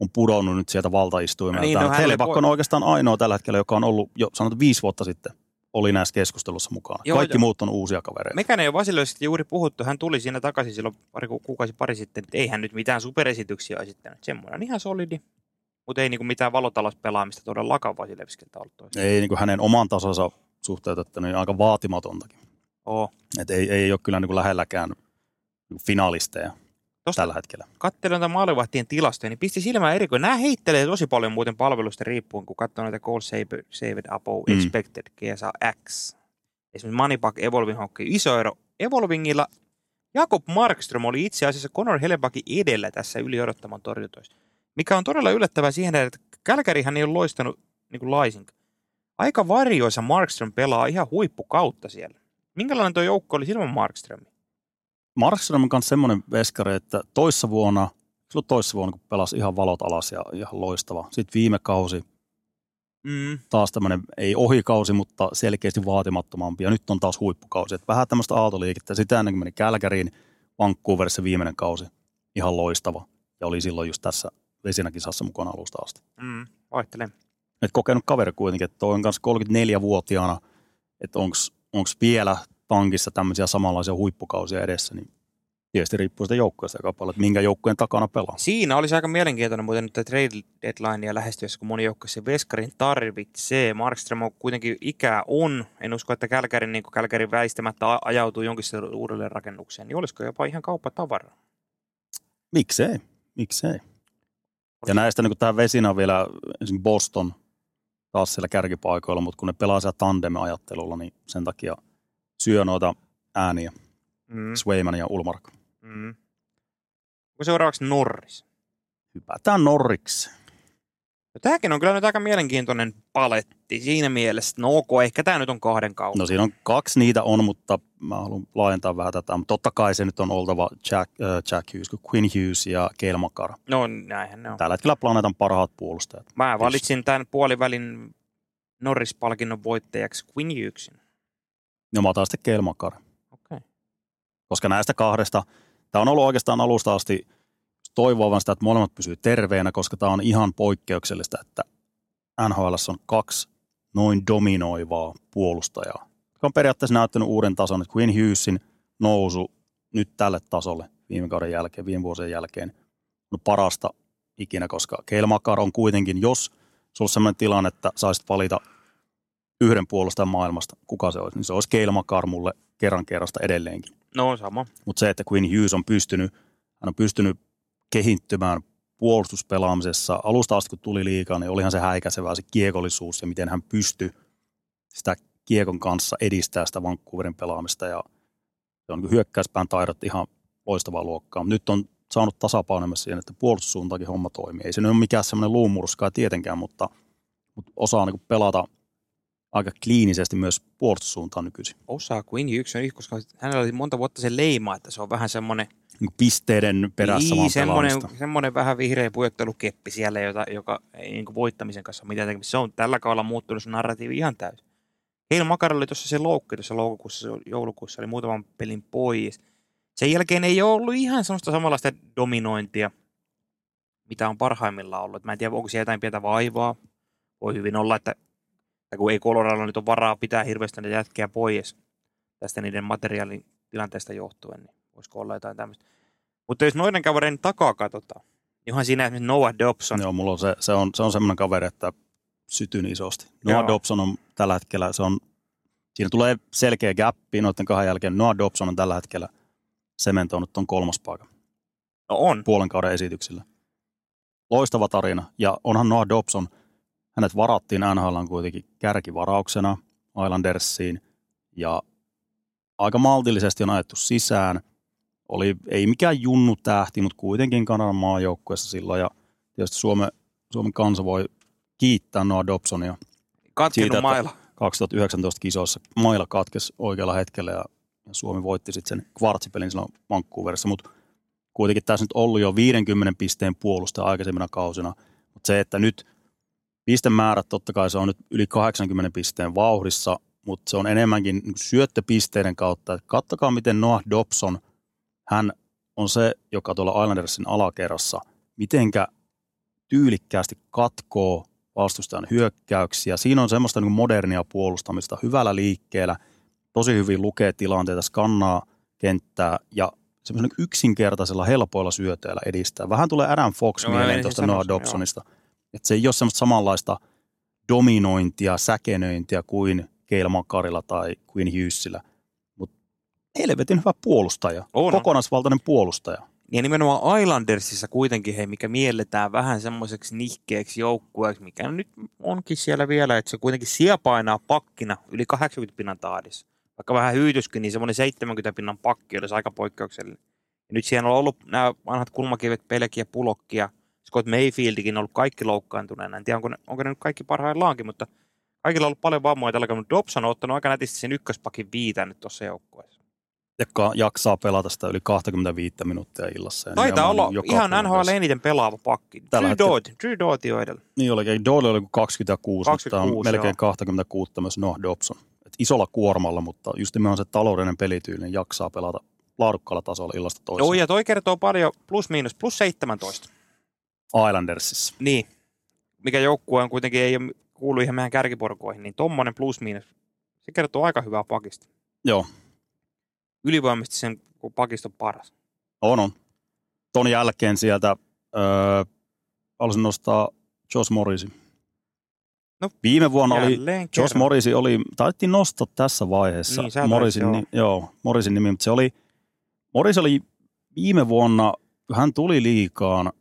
on pudonnut nyt sieltä valtaistuimelta. Niin, no, Helebakko on oikeastaan ainoa tällä hetkellä, joka on ollut jo sanottu viisi vuotta sitten oli näissä keskustelussa mukana. Joo, Kaikki jo. muut on uusia kavereita. Mekään ei ole Vasilevskista juuri puhuttu. Hän tuli siinä takaisin silloin pari kuukausi pari sitten. Ei hän nyt mitään superesityksiä esittänyt. Semmoinen on ihan solidi. Mutta ei niinku mitään valotalospelaamista todellakaan Vasilevskilta ollut toista. Ei niinku hänen oman tasonsa suhteutettuna niin aika vaatimatontakin. Oo. Et ei, ei ole kyllä niinku lähelläkään finalisteja. Tosta tällä hetkellä. Katselin näitä maalivahtien tilastoja, niin pisti silmään erikoinen. Nämä heittelee tosi paljon muuten palvelusta riippuen, kun katsoo näitä goal saved, saved above mm. expected GSA X. Esimerkiksi Moneyback Evolving Hockey. Iso ero. Evolvingilla Jakob Markström oli itse asiassa Conor Helebackin edellä tässä yli odottaman. Mikä on todella yllättävää siihen, että Kälkärihän ei ole loistanut niin kuin laisinkaan. Aika varjoissa Markström pelaa ihan huippukautta siellä. Minkälainen tuo joukko oli silloin Markström? Markström on myös semmoinen veskari, että toissa vuonna, silloin toissa vuonna, kun pelasi ihan valot alas ja ihan loistava. Sitten viime kausi, mm. taas tämmöinen, ei ohikausi, mutta selkeästi vaatimattomampi. Ja nyt on taas huippukausi. Että vähän tämmöistä aaltoliikettä. Sitä ennen kuin meni Kälkäriin, Vancouverissa viimeinen kausi, ihan loistava. Ja oli silloin just tässä vesinäkisassa mukana alusta asti. Mm, vaihtelen. Et kokenut kaveri kuitenkin, että toi on kanssa 34-vuotiaana, että onko vielä pankissa tämmöisiä samanlaisia huippukausia edessä, niin tietysti riippuu sitä joukkueesta joka paljon, että minkä joukkueen takana pelaa. Siinä olisi aika mielenkiintoinen muuten nyt trade deadlinea lähestyessä, kun moni joukkue se Veskarin tarvitsee. Markström on kuitenkin ikää on. En usko, että Kälkärin, niin Kälkärin väistämättä ajautuu jonkin uudelleen rakennukseen. Niin olisiko jopa ihan kauppatavara? Miksei? Miksei? Ja näistä niin tähän vesinä on vielä Boston taas siellä kärkipaikoilla, mutta kun ne pelaa siellä tandem-ajattelulla, niin sen takia – syö noita ääniä. Mm. Swayman ja Ulmark. Mm. Seuraavaksi Norris. Hypätään Norriksi. No, tämäkin on kyllä nyt aika mielenkiintoinen paletti siinä mielessä. No ok, ehkä tämä nyt on kahden kautta. No siinä on kaksi niitä on, mutta mä haluan laajentaa vähän tätä. Mutta totta kai se nyt on oltava Jack, äh, Jack Hughes, Quinn Hughes ja Cale. No näinhän ne on. Tällä hetkellä planeetan parhaat puolustajat. Mä valitsin tämän puolivälin Norris-palkinnon voittajaksi Quinn Hughesin. Ja mä otan sitten Kelmakar. Okay. Koska näistä kahdesta, tämä on ollut oikeastaan alusta asti toivovan sitä, että molemmat pysyy terveenä, koska tämä on ihan poikkeuksellista, että NHL on kaksi noin dominoivaa puolustajaa, jotka on periaatteessa näyttänyt uuden tason, että Quinn Hughesin nousu nyt tälle tasolle viime kauden jälkeen, viime vuosien jälkeen, on parasta ikinä, koska Keilmakar on kuitenkin, jos sulla on sellainen tilanne, että saisit valita yhden puolustajan maailmasta, kuka se olisi, niin se olisi Keilmakar mulle kerran kerrasta edelleenkin. No sama. Mutta se, että Quinn Hughes on pystynyt, hän on pystynyt kehittymään puolustuspelaamisessa. Alusta asti, kun tuli liikaa, niin olihan se häikäisevää se kiekollisuus ja miten hän pystyi sitä kiekon kanssa edistää sitä Vancouverin pelaamista. Ja se on niin hyökkäyspään taidot ihan loistavaa luokkaa. Nyt on saanut tasapainemassa siihen, että puolustussuuntakin homma toimii. Ei se nyt ole mikään semmoinen luumurskaa tietenkään, mutta, mutta osaa niin pelata – aika kliinisesti myös puolustussuuntaan nykyisin. Osaa Quinn Hughes on, koska hänellä oli monta vuotta se leima, että se on vähän semmoinen niin pisteiden perässä niin, semmoinen, semmoinen vähän vihreä pujottelukeppi siellä, jota, joka ei niin voittamisen kanssa mitään tekemistä. Se on tällä kaudella muuttunut se narratiivi ihan täysin. Heil Makar oli tuossa se loukki tuossa loukokuussa, joulukuussa, oli muutaman pelin pois. Sen jälkeen ei ole ollut ihan semmoista samanlaista dominointia, mitä on parhaimmillaan ollut. Mä en tiedä, onko siellä jotain pientä vaivaa. Voi hyvin olla, että tai kun ei Colorado nyt ole varaa pitää hirveästi näitä jätkiä pois tästä niiden materiaalin tilanteesta johtuen, niin voisiko olla jotain tämmöistä. Mutta jos noiden kavereiden takaa katsotaan, niin onhan siinä esimerkiksi Noah Dobson. Joo, mulla on se, se on, se on semmoinen kaveri, että sytyn isosti. Noah Joo. Dobson on tällä hetkellä, se on, siinä tulee selkeä gappi noiden kahden jälkeen. Noah Dobson on tällä hetkellä sementoinut tuon kolmospaikan No on. puolen kauden esityksillä. Loistava tarina. Ja onhan Noah Dobson, hänet varattiin NHL kuitenkin kärkivarauksena Islandersiin ja aika maltillisesti on ajettu sisään. Oli, ei mikään junnu tähti, mutta kuitenkin Kanadan maajoukkueessa silloin ja tietysti Suomen, Suomen kansa voi kiittää Noah Dobsonia Katkenut Siitä, mailla. 2019 kisoissa. Maila katkesi oikealla hetkellä ja, ja Suomi voitti sitten sen kvartsipelin silloin Vancouverissa, mutta kuitenkin tässä nyt ollut jo 50 pisteen puolusta aikaisemmina kausina. Mutta se, että nyt pistemäärät totta kai se on nyt yli 80 pisteen vauhdissa, mutta se on enemmänkin niin syöttöpisteiden kautta. Et kattokaa, miten Noah Dobson, hän on se, joka tuolla Islandersin alakerrassa, mitenkä tyylikkäästi katkoo vastustajan hyökkäyksiä. Siinä on semmoista niin modernia puolustamista hyvällä liikkeellä, tosi hyvin lukee tilanteita, skannaa kenttää ja semmoisella yksinkertaisella helpoilla syöteillä edistää. Vähän tulee Adam Fox Joo, mieleen tuosta Noah sen, joo. Että se ei ole semmoista samanlaista dominointia, säkenöintiä kuin Keil Makarilla tai kuin Hughesillä. Mutta helvetin hyvä puolustaja, On, on. kokonaisvaltainen puolustaja. Ja nimenomaan Islandersissa kuitenkin, hei, mikä mielletään vähän semmoiseksi nihkeeksi joukkueeksi, mikä nyt onkin siellä vielä, että se kuitenkin siepainaa pakkina yli 80 pinnan tahdissa. Vaikka vähän hyytyskin, niin semmoinen 70 pinnan pakki olisi aika poikkeuksellinen. Ja nyt siellä on ollut nämä vanhat kulmakivet, Pelki ja Pulokki ja Scott Mayfieldikin on ollut kaikki loukkaantuneena. En tiedä, onko ne, onko ne nyt kaikki parhaillaankin, mutta kaikilla on ollut paljon vammoja tällä kaudella, Dobson on ottanut aika nätisti sen ykköspakin viitä nyt tuossa joukkueessa. joka jaksaa pelata sitä yli 25 minuuttia illassa. Ja Taitaa olla ihan. NHL eniten pelaava pakki. Tällä Drew Doughty, Drew Doughty on edellä. Niin olikin. Doyle oli kuin 26, 26 mutta 26, on melkein joo. 26 myös Noah Dobson. Et isolla kuormalla, mutta just nimenomaan se taloudellinen pelityyli niin jaksaa pelata laadukkaalla tasolla illasta toiseen. Joo, ja toi kertoo paljon plus miinus, plus 17. Islandersissa. Niin, mikä joukkue on kuitenkin ei ole kuulu ihan meidän kärkiporkoihin, niin tommonen plus miinus, se kertoo aika hyvää pakista. Joo, Ylivoimaisesti sen kun pakista on paras. on on. Ton jälkeen sieltä öö, haluaisin nostaa Josh Morrisin. No, Viime vuonna oli Jälleen Josh kerran. Morrisi oli, taidettiin nostaa tässä vaiheessa Niin, Morrisin, joo. ni, joo, Morrisin nimi, mutta se oli, Morris oli viime vuonna, hän tuli liikaan,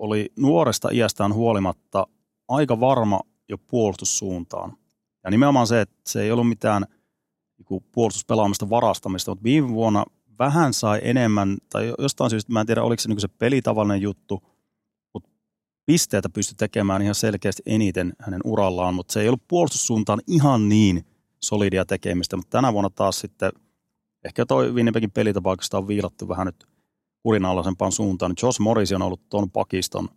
oli nuoresta iästään huolimatta aika varma jo puolustussuuntaan. Ja nimenomaan se, että se ei ollut mitään niin puolustuspelaamista varastamista, mutta viime vuonna vähän sai enemmän, tai jostain syystä, mä en tiedä oliko se niin se pelitavallinen juttu, mutta pisteitä pystyi tekemään ihan selkeästi eniten hänen urallaan, mutta se ei ollut puolustussuuntaan ihan niin solidia tekemistä, mutta tänä vuonna taas sitten, ehkä toi Winnipegin pelitapaukasta on viilattu vähän nyt kurinalaisempaan suuntaan, niin Josh Morris on ollut ton pakiston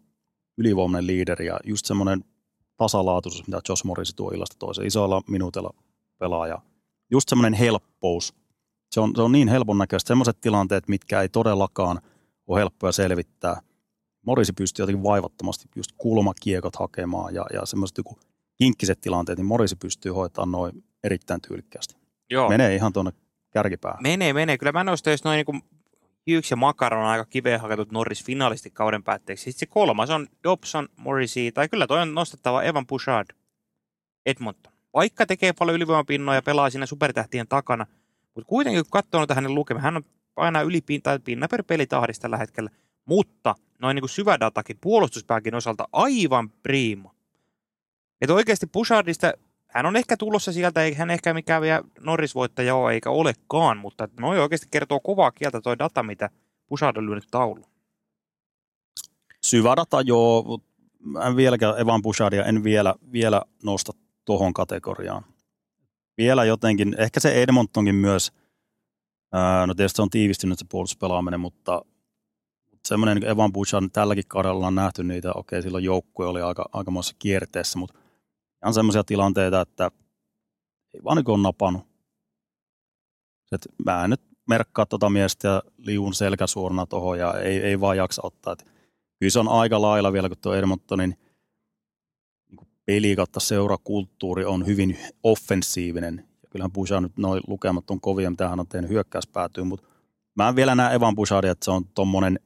ylivoimainen liideri ja just semmoinen tasalaatuisuus, mitä Josh Morris tuo illasta toiseen, isoilla minuutilla pelaaja. Just semmoinen helppous. Se on, se on niin helpon näköistä. Semmoiset tilanteet, mitkä ei todellakaan ole helppoja selvittää. Morisi pystyy jotenkin vaivattomasti just kulmakiekot hakemaan ja, ja semmoiset joku kinkkiset tilanteet, niin Morisi pystyy hoitamaan noin erittäin tyylikkäästi. Joo. Menee ihan tuonne kärkipäähän. Menee, menee. Kyllä mä nostan, jos noin niin Hughes ja Makar on aika kiveen hakatut Norris finaalisti kauden päätteeksi. Sitten se kolmas on Dobson, Morrissey, tai kyllä toi on nostettava Evan Bouchard, Edmonton. Vaikka tekee paljon ylivoimapinnoja ja pelaa siinä supertähtien takana, mutta kuitenkin kun katsoo noita hänen lukemia, hän on aina yli pinta, pinna per pelitahdista tällä hetkellä, mutta noin niin syvädatakin puolustuspääkin osalta aivan prima. Että oikeasti Bouchardista hän on ehkä tulossa sieltä, eikä hän ehkä mikään vielä Norris-voittaja ole, eikä olekaan, mutta noi oikeasti kertoo kovaa kieltä toi data, mitä Bouchard on lyönyt taulu. Syvä data, joo, mutta en vieläkään Evan Bouchardia en vielä, vielä nosta tuohon kategoriaan. Vielä jotenkin, ehkä se Edmontonkin myös, ää, no tietysti se on tiivistynyt se puolustuspelaaminen, mutta, mutta semmoinen niin Evan Bouchard tälläkin kaudella on nähty niitä, okei silloin joukkue oli aika, aikamoisessa kierteessä, mutta on semmoisia tilanteita, että ei vaan niin ole napannut. Et mä en nyt merkkaa tota miestä ja liun selkäsuorana tuohon ja ei, ei vaan jaksa ottaa. Et kyllä se on aika lailla vielä, kun tuo Edmontonin niin peli kautta seurakulttuuri on hyvin offensiivinen. Ja kyllähän Bouchard nyt noin lukemat on kovia, mitä hän on tehnyt hyökkäyspäätyyn, mutta mä en vielä näe Evan Bouchardia, että se on tommonen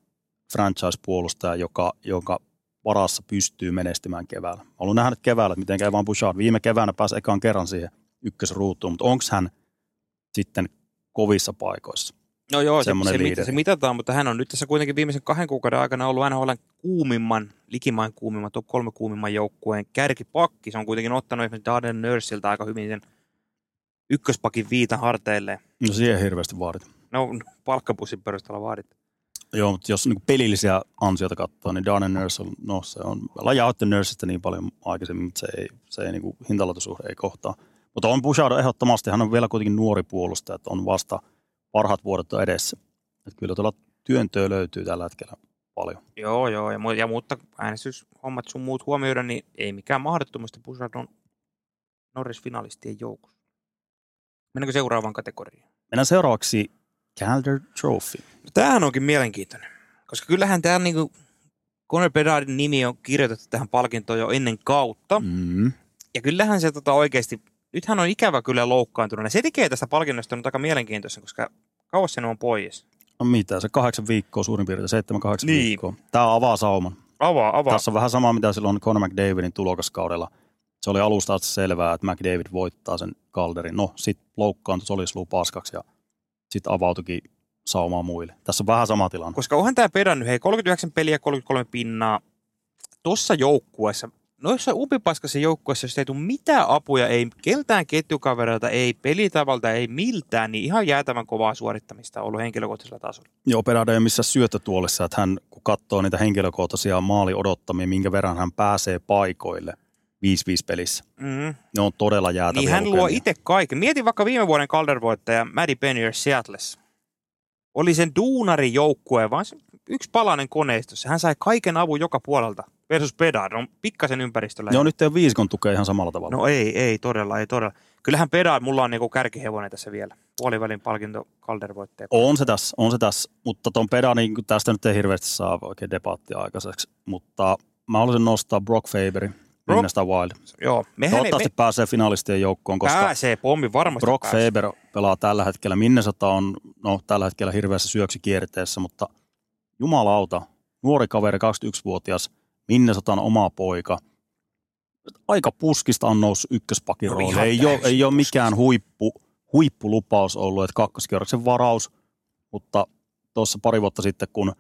franchise-puolustaja, joka, joka varassa pystyy menestymään keväällä. Olen nähnyt keväällä, että miten Evan Bouchard viime keväänä pääsi ekaan kerran siihen ykkösruutuun, mutta onko hän sitten kovissa paikoissa? No joo, se, se, liideri. se, mitataan, mutta hän on nyt tässä kuitenkin viimeisen kahden kuukauden aikana ollut NHL kuumimman, likimain kuumimman, top kolme kuumimman joukkueen kärkipakki. Se on kuitenkin ottanut esimerkiksi Darden Nursilta aika hyvin sen ykköspakin viitan harteilleen. No siihen hirveästi vaadit. No palkkapussin perusteella vaadit. Joo, mutta jos niin pelillisiä ansioita katsoo, niin Darren Nurse on, no se on, lajautti Nursesta niin paljon aikaisemmin, mutta se ei, se ei niin hintalatusuhde ei kohtaa. Mutta on Bouchard ehdottomasti, hän on vielä kuitenkin nuori puolustaja, että on vasta parhaat vuodet edessä. Että kyllä tuolla työntöä löytyy tällä hetkellä paljon. Joo, joo, ja, mu- ja mutta äänestyshommat sun muut huomioida, niin ei mikään mahdottomasti Bouchard on Norris-finalistien joukossa. Mennäänkö seuraavaan kategoriaan? Mennään seuraavaksi Calder Trophy. No, tämähän onkin mielenkiintoinen, koska kyllähän tämä niinku, Conor Bedardin nimi on kirjoitettu tähän palkintoon jo ennen kautta. Mm. Ja kyllähän se tota oikeasti, nythän on ikävä kyllä loukkaantunut. Ja se tekee tästä palkinnosta nyt aika mielenkiintoisen, koska kauas sen on pois. No mitä, se kahdeksan viikkoa suurin piirtein, seitsemän kahdeksan Niin. viikkoa. Tämä avaa sauman. Avaa, avaa. Tässä on vähän sama, mitä silloin Conor McDavidin tulokaskaudella. Se oli alusta asti selvää, että McDavid voittaa sen Calderin. No, sitten loukkaantui, se oli paskaksi ja sitten avautuikin saumaa muille. Tässä on vähän sama tilanne. Koska onhan tämä pedannut, hei 39 peliä, 33 pinnaa. Tossa joukkueessa, noissa upipaskassa joukkueessa, jos ei tule mitään apuja, ei keltään ketjukavereilta, ei pelitavalta, ei miltään, niin ihan jäätävän kovaa suorittamista on ollut henkilökohtaisella tasolla. Joo, Perada ei missään syöttötuolissa, että hän kun katsoo niitä henkilökohtaisia maali odottamia, minkä verran hän pääsee paikoille 5-5 pelissä. Mm. Ne on todella jäätäviä Niin hän luo lukemia. itse kaiken. Mieti vaikka viime vuoden Calder-voittaja Maddie Pennier Seattles. Oli sen duunari joukkue, vaan yksi palanen koneistossa. Hän sai kaiken avun joka puolelta. Versus Bedard on pikkasen ympäristöllä. Joo, nyt ei ole viisikon tukea ihan samalla tavalla. No ei, ei todella, ei todella. Kyllähän Bedard, mulla on niinku kärkihevonen tässä vielä. Puolivälin palkinto Calder-voittaja. On se tässä, on se tässä, mutta ton Pedanin, kun tästä nyt ei hirveästi saa oikein debattia aikaiseksi, mutta mä haluaisin nostaa Brock Faberin, Minnesota Wild. Joo, mehän Toivottavasti me pääsee finalistien joukkoon, koska pääsee pommi varmasti Brock pääsee. Faber pelaa tällä hetkellä. Minnesota on no, tällä hetkellä hirveässä syöksykierteessä, mutta jumalauta, nuori kaveri, 21-vuotias, Minnesotan oma poika. Aika puskista on noussut ykköspakin No rooli. Ei, ole, ei ole mikään huippu, huippulupaus ollut, että kakkoskierroksen varaus, mutta tuossa pari vuotta sitten, kun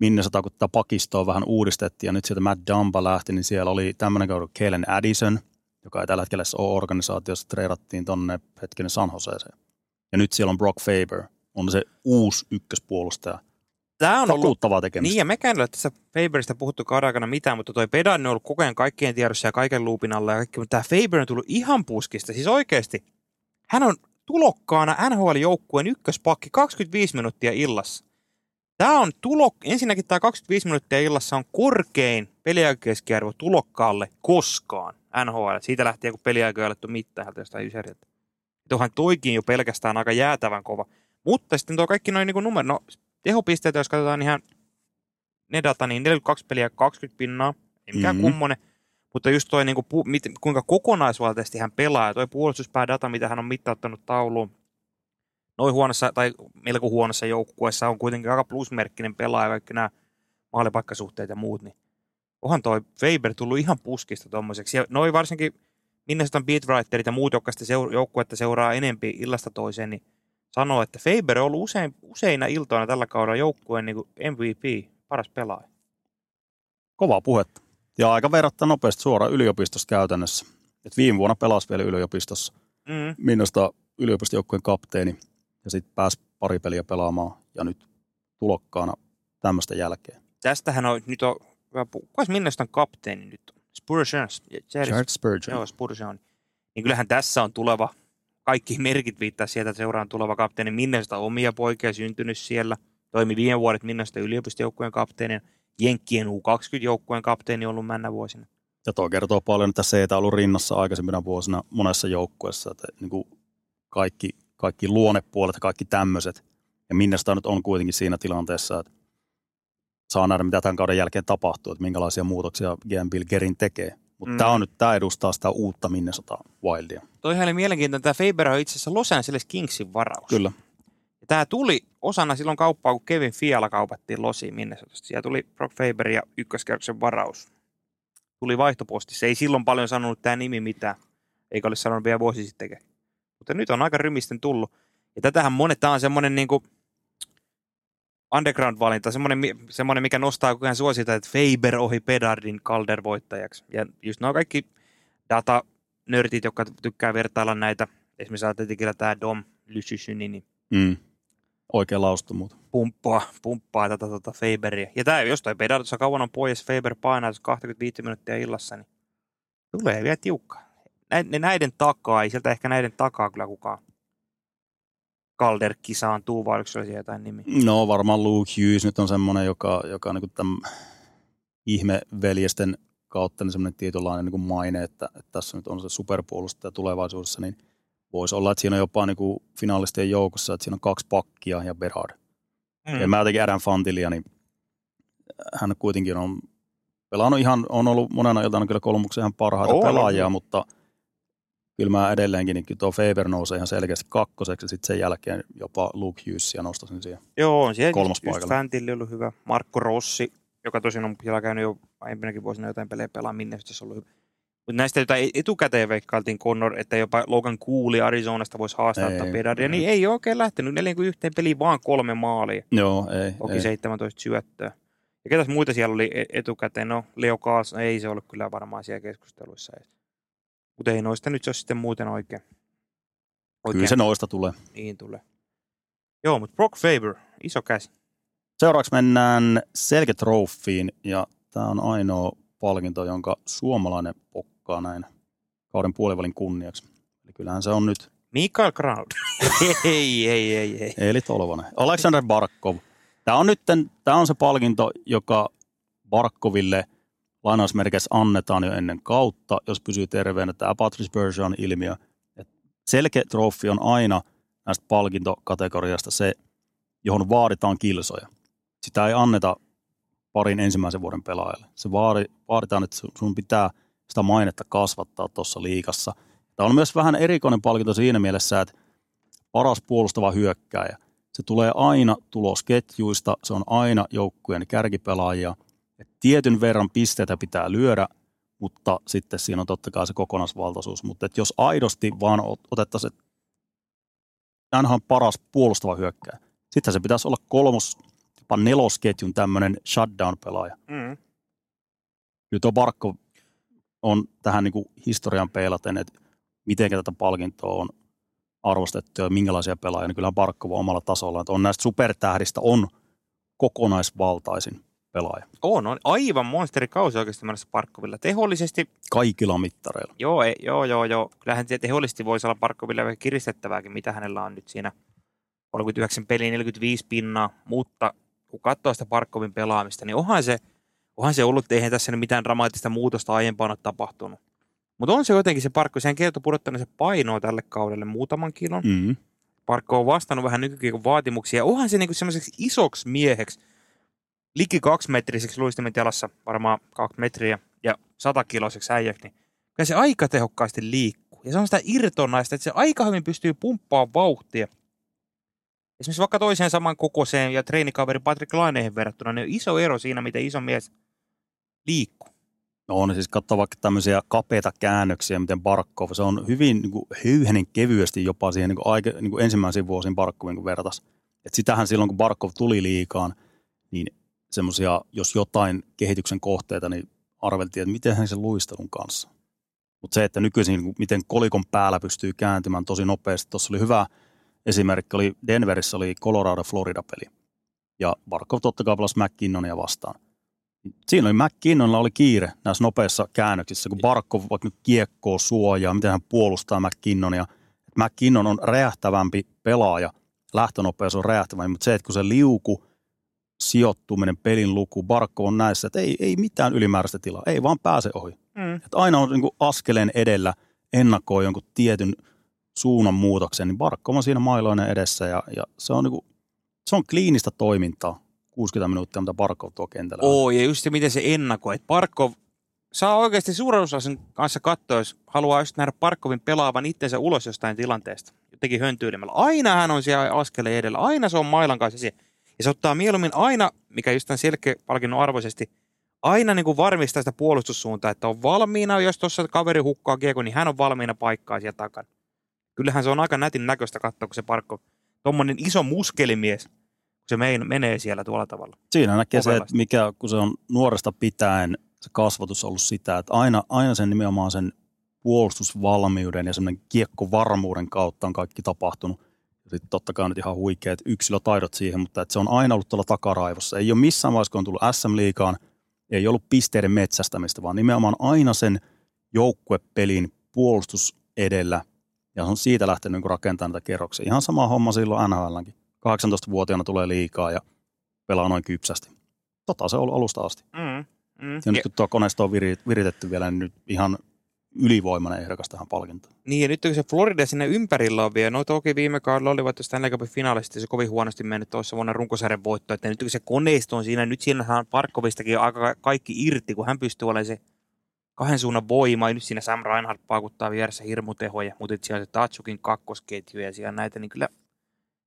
Minnesota, kun tätä pakistoa vähän uudistettiin ja nyt sieltä Matt Dumba lähti, niin siellä oli tämmöinen kuin Kellen Addison, joka ei tällä hetkellä ole organisaatiossa, treidattiin tonne hetkinen San Joseeseen. Ja nyt siellä on Brock Faber, on se uusi ykköspuolustaja. Tämä on ollut tekemistä. Niin, ja mekään ei ole tässä Faberista puhuttu kauden aikana mitään, mutta toi Pedan on ollut koko ajan kaikkien tiedossa ja kaiken luupin alla ja kaikki, mutta tämä Faber on tullut ihan puskista. Siis oikeasti, hän on tulokkaana NHL-joukkueen ykköspakki 25 minuuttia illassa. Tämä on tulok, ensinnäkin tämä 25 minuuttia illassa on korkein peliaikakeskiarvo tulokkaalle koskaan NHL. Siitä lähtien, kun peliaikoja ei alettu mitään jostain ysäriltä. Tuohan toikin jo pelkästään aika jäätävän kova. Mutta sitten tuo kaikki noin niin numero, no tehopisteitä, jos katsotaan ihan ne data, niin 42 peliä 20 pinnaa, ei mikään Mhm. mm-hmm. kummonen. Mutta just toi, niin kuin, kuinka kokonaisvaltaisesti hän pelaa, ja toi puolustuspäädata, mitä hän on mittauttanut tauluun, noin huonossa, tai melko huonossa joukkueessa on kuitenkin aika plusmerkkinen pelaaja, kaikki nämä maalipaikkasuhteet ja muut, niin onhan toi Faber tullut ihan puskista tommoseksi. Ja noin varsinkin Minnesotan beatwriterit ja muut, jotka sitä joukkuetta seuraa enempi illasta toiseen, niin sanoo, että Faber on ollut usein, useina iltoina tällä kaudella joukkueen niin MVP, paras pelaaja. Kova puhetta. Ja aika verrattuna nopeasti suoraan yliopistosta käytännössä. Et viime vuonna pelasi vielä yliopistossa. Mm. Minusta yliopistojoukkueen kapteeni ja sitten pääsi pari peliä pelaamaan ja nyt tulokkaana tämmöistä jälkeen. Tästähän on nyt on hyvä puhua. Kukas Minnesotan kapteeni nyt on? Spurgeon. Jared Spurgeon. Joo, Spurgeon. Niin kyllähän tässä on tuleva, kaikki merkit viittaa sieltä, että seuraan tuleva kapteeni. Minnesota omia poikia syntynyt siellä. Toimi viime vuodet Minnesota yliopistojoukkueen kapteenina. Jenkkien U20-joukkueen kapteeni ollut männä vuosina. Ja tuo kertoo paljon, että se ei ollut rinnassa aikaisempina vuosina monessa joukkueessa. Että niin kuin kaikki, kaikki luonepuolet ja kaikki tämmöiset. Ja Minnesota nyt on kuitenkin siinä tilanteessa, että saa nähdä, mitä tämän kauden jälkeen tapahtuu, että minkälaisia muutoksia GM Bill Gerin tekee. Mutta Mm. mm. tämä on nyt, tämä edustaa sitä uutta Minnesota Wildia. Toihan oli mielenkiintoinen. Tämä Faber on itse asiassa Los Angeles Kingsin varaus. Kyllä. Ja tämä tuli osana silloin kauppaa, kun Kevin Fiala kaupattiin Losiin Minnesotasta. Siellä tuli Brock Faber ja ykköskerroksen varaus. Tuli vaihtopostissa. Ei silloin paljon sanonut tämä nimi mitään. Eikä ole sanonut vielä vuosi sittenkään. Mutta nyt on aika rymisten tullut. Ja tätähän monet, tämä on semmoinen niin kuin underground-valinta, semmoinen, semmoinen, mikä nostaa koko ajan suosita, että Faber ohi Pedardin Calder voittajaksi. Ja just nuo kaikki datanörtit, jotka tykkää vertailla näitä, esimerkiksi atletikilla tämä Dom Lysysyni, niin Mm. Oikea laustomuuta. pumppaa, pumppaa tätä tota Faberia. Ja tämä, jos toi Pedard kauan on pois, Faber painaa tuossa 25 minuuttia illassa, niin tulee vielä tiukka. Näiden, näiden takaa, ei sieltä ehkä näiden takaa kyllä kukaan Calder-kisaan tuu, vai oliko siellä jotain nimi? No varmaan Luke Hughes nyt on semmoinen, joka, joka niin tämän ihmeveljesten kautta niin semmoinen tietynlainen niin maine, että, että, tässä nyt on se superpuolustaja tulevaisuudessa, niin voisi olla, että siinä on jopa niin kuin finalistien joukossa, että siinä on kaksi pakkia ja Berard. Mm. Ja mä jotenkin Adam Fantilia, niin hän kuitenkin on pelannut ihan, on ollut monena iltana kyllä kolmuksen ihan parhaita On, on, pelaajia, on. mutta kyllä mä edelleenkin, niin tuo Faber nousee ihan selkeästi kakkoseksi ja sitten sen jälkeen jopa Luke Hughesia nostaisin siihen. Joo, on siellä Kolmas just, just ollut hyvä. Markko Rossi, joka tosin on siellä käynyt jo aiempinakin vuosina jotain pelejä pelaa, minne se ollut hyvä. Mutta näistä jotain etukäteen veikkailtiin Connor, että jopa Logan Cooley Arizonasta voisi haastaa Pedaria, niin ei ole oikein lähtenyt. Neljän kuin yhteen peliin vaan kolme maalia. Joo, ei. Toki ei. 17 syöttöä. Ja ketäs muita siellä oli e- etukäteen? No, Leo Kaas, ei se ollut kyllä varmaan siellä keskusteluissa. Mutta ei noista nyt se sitten muuten oikein. Kyllä se noista tulee. Niin tulee. Joo, mutta Brock Faber, iso käsi. Seuraavaksi mennään Selke ja tämä on ainoa palkinto, jonka suomalainen pokkaa näin kauden puolivälin kunniaksi. Eli kyllähän se on nyt Mikael Kraud. ei, ei, ei, ei. Eli Tolvanen. Alexander Barkov. Tämä on nyt tämä on se palkinto, joka Barkoville lainausmerkeissä annetaan jo ennen kautta, jos pysyy terveenä. Tämä Patrice Bergeron ilmiö. Et Selke Trophy on aina näistä palkintokategoriasta se, johon vaaditaan kilsoja. Sitä ei anneta parin ensimmäisen vuoden pelaajalle. Se vaadi, vaaditaan, että sun pitää sitä mainetta kasvattaa tuossa liikassa. Tämä on myös vähän erikoinen palkinto siinä mielessä, että paras puolustava hyökkääjä. Se tulee aina tulosketjuista, se on aina joukkueen kärkipelaajia. Et tietyn verran pisteitä pitää lyödä, mutta sitten siinä on totta kai se kokonaisvaltaisuus. Mutta et jos aidosti vaan ot- otettaisiin, että tämähän on paras puolustava hyökkääjä. Sitten se pitäisi olla kolmos, jopa nelosketjun tämmöinen shutdown-pelaaja. Mm. Nyt on Barkko on tähän niin kuin historian peilaten, että miten tätä palkintoa on arvostettu ja minkälaisia pelaajia, niin kyllä Barkko on omalla tasolla. Että on näistä supertähdistä on kokonaisvaltaisin pelaaja On, on aivan monsterikausi oikeasti menossa Parkkovilla. Tehollisesti, kaikilla mittareilla. joo, ei, joo, joo, joo. Kyllähän se tehollisesti voisi olla Parkkovilla vähän kiristettävääkin, mitä hänellä on nyt siinä 39 peliä, 45 pinnaa, mutta kun katsoo sitä Parkkovin pelaamista, niin onhan se, onhan se ollut, eihän tässä nyt mitään dramaattista muutosta aiempaan ole tapahtunut. Mutta on se jotenkin se Parkko, sehän kertoo pudottanut se painoa tälle kaudelle muutaman kilon. Mm. Parkko on vastannut vähän nykykiekon vaatimuksia. Onhan se niinku semmoiseksi isoksi mieheksi, liki kaksimetriseksi luistimet jalassa, varmaan kaksi metriä, ja satakiloiseksi äijäksi, niin kyllä se aika tehokkaasti liikkuu. Ja se on sitä irtonaista, että se aika hyvin pystyy pumppaamaan vauhtia. Esimerkiksi vaikka toiseen saman kokoiseen ja treenikaveri Patrick Laineihin verrattuna, niin on iso ero siinä, miten iso mies liikkuu. No on siis katsoa vaikka tämmöisiä kapeita käännöksiä, miten Barkov, se on hyvin niin kuin, höyhenen kevyesti jopa siihen niin kuin, aike, niin kuin ensimmäisiin vuosiin Barkovin kun vertas. Et sitähän silloin, kun Barkov tuli liikaan, niin semmoisia, jos jotain kehityksen kohteita, niin arveltiin, että miten hän sen luistelun kanssa. Mutta se, että nykyisin niin miten kolikon päällä pystyy kääntymään tosi nopeasti. Tuossa oli hyvä esimerkki, oli Denverissä oli Colorado-Florida-peli. Ja Barkov totta kai pelasi McKinnonia vastaan. Siinä oli McKinnonilla oli kiire näissä nopeissa käännöksissä, kun Barkov vaikka nyt kiekkoo suojaa, miten hän puolustaa McKinnonia. McKinnon on räjähtävämpi pelaaja, lähtönopeus on räjähtävämpi, mutta se, että kun se liuku, sijoittuminen, pelin luku, Barkov on näissä, että ei, ei mitään ylimääräistä tilaa, ei vaan pääse ohi. Mm. Että aina on niin kuin askeleen edellä, ennakoi jonkun tietyn suunnan muutoksen, niin Barkov on siinä mailoinen edessä ja, ja se, on niin kuin, se on kliinistä toimintaa. 60 minuuttia, mitä Barkov tuo kentällä. Oo, ja just se, miten se ennakoi. Parkov saa oikeasti suuren osa sen kanssa katsoa, jos haluaa just nähdä Parkovin pelaavan itsensä ulos jostain tilanteesta. jotenkin höntyilemällä. Aina hän on siellä askeleen edellä, aina se on mailan kanssa siellä. Ja se ottaa mieluummin aina, mikä just tämän selkeä-palkinnon arvoisesti, aina niin kuin varmistaa sitä puolustussuuntaa, että on valmiina, jos tuossa kaveri hukkaa kiekko, niin hän on valmiina paikkaa siellä takana. Kyllähän se on aika nätin näköistä katsoa, kun se parkko, tuommoinen iso muskelimies, kun se mein, menee siellä tuolla tavalla. Siinä näkee se, että mikä, kun se on nuoresta pitäen se kasvatus on ollut sitä, että aina, aina sen nimenomaan sen puolustusvalmiuden ja semmoinen kiekkovarmuuden kautta on kaikki tapahtunut. Sitten totta kai nyt ihan huikeat yksilötaidot siihen, mutta että se on aina ollut tuolla takaraivossa. Ei ole missään vaiheessa, kun on tullut SM-liigaan, ei ollut pisteiden metsästämistä, vaan nimenomaan aina sen joukkuepelin puolustus edellä. Ja on siitä lähtenyt niin rakentamaan näitä kerroksia. Ihan sama homma silloin NHLnkin. 18-vuotiaana tulee liikaa ja pelaa noin kypsästi. Tota se on ollut alusta asti. Mm, mm. Ja nyt kun tuo koneisto on viri- viritetty vielä, niin nyt ihan ylivoimainen ehdokas tähän palkintoon. Niin, ja nyt kun se Florida sinne ympärillä on vielä, no toki viime kaudella olivat jo Stanley Cupin finaalista se kovin huonosti mennyt tuossa vuonna runkosarjan voitto, että nyt kun se koneisto on siinä, nyt Parkkovistakin on aika kaikki irti, kun hän pystyy olemaan se kahden suunnan voima, ja nyt siinä Sam Reinhardt paakuttaa vieressä hirmutehoja, mutta siellä se Tatsukin kakkosketju ja siellä näitä, niin kyllä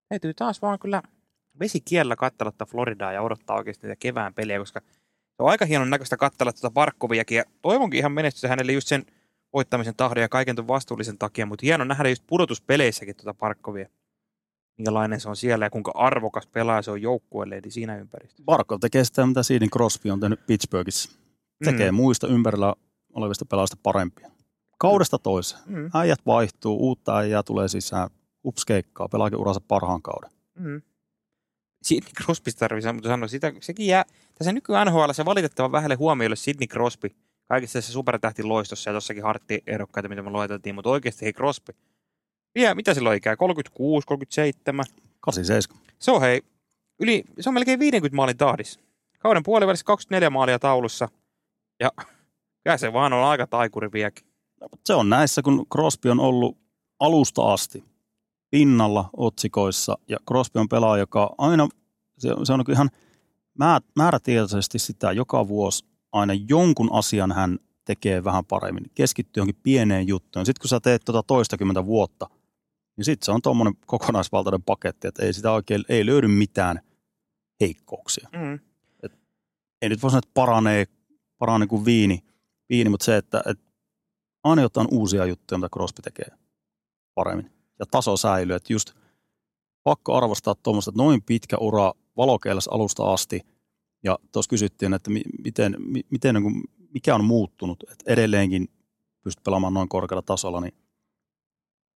täytyy taas vaan kyllä vesikiellä katsella tätä Floridaa ja odottaa oikeasti niitä kevään peliä, koska se on aika hienon näköistä katsella tuota Parkkoviakin, ja toivonkin ihan menestystä hänelle just sen voittamisen tahdon ja kaiken tuon vastuullisen takia, mutta hieno nähdä just pudotuspeleissäkin tuota Parkkovia. Minkälainen se on siellä ja kuinka arvokas pelaaja se on joukkueelle, eli siinä ympäristössä. Barkov tekee sitä, mitä Sidney Crosby on tehnyt Pittsburghissa. Tekee mm. muista ympärillä olevista pelaajista parempia. Kaudesta toiseen. Mm. Äijät vaihtuu, uutta äijää tulee sisään. Ups keikkaa, pelaakin uransa parhaan kauden. Mm. Sidney Crosby tarvitsee mutta sanoa, sitä, sekin jää, tässä nykyään NHL se valitettavan vähälle huomioille Sidney Crosby, kaikissa tässä supertähti loistossa ja tossakin hartti-ehdokkaita, mitä me lueteltiin, mutta oikeasti hei Crosby. Vielä, mitä silloin ikää? 36, 37? 87. Se on hei, yli, se on melkein 50 maalin tahdissa. Kauden puolivälissä 24 maalia taulussa. Ja kyllä se vaan on aika taikuri vieläkin. No, mutta se on näissä, kun Crosby on ollut alusta asti pinnalla otsikoissa. Ja Crosby on pelaaja, joka aina, se, se on ihan määr, määrätietoisesti sitä joka vuosi aina jonkun asian hän tekee vähän paremmin. Keskittyy johonkin pieneen juttuun. Sitten kun sä teet tuota toistakymmentä vuotta, niin sitten se on tuommoinen kokonaisvaltainen paketti, että ei sitä oikein, ei löydy mitään heikkouksia. Mm. Ei nyt voi sanoa, että paranee, paranee kuin viini, viini mutta se, että, että aina jotain uusia juttuja, mitä Crosby tekee paremmin. Ja taso säilyy, että just pakko arvostaa tuommoista, että noin pitkä ura valokeilassa alusta asti. Ja tuossa kysyttiin, että mi- miten, mi- miten niin kuin, mikä on muuttunut, että edelleenkin pystyt pelaamaan noin korkealla tasolla, niin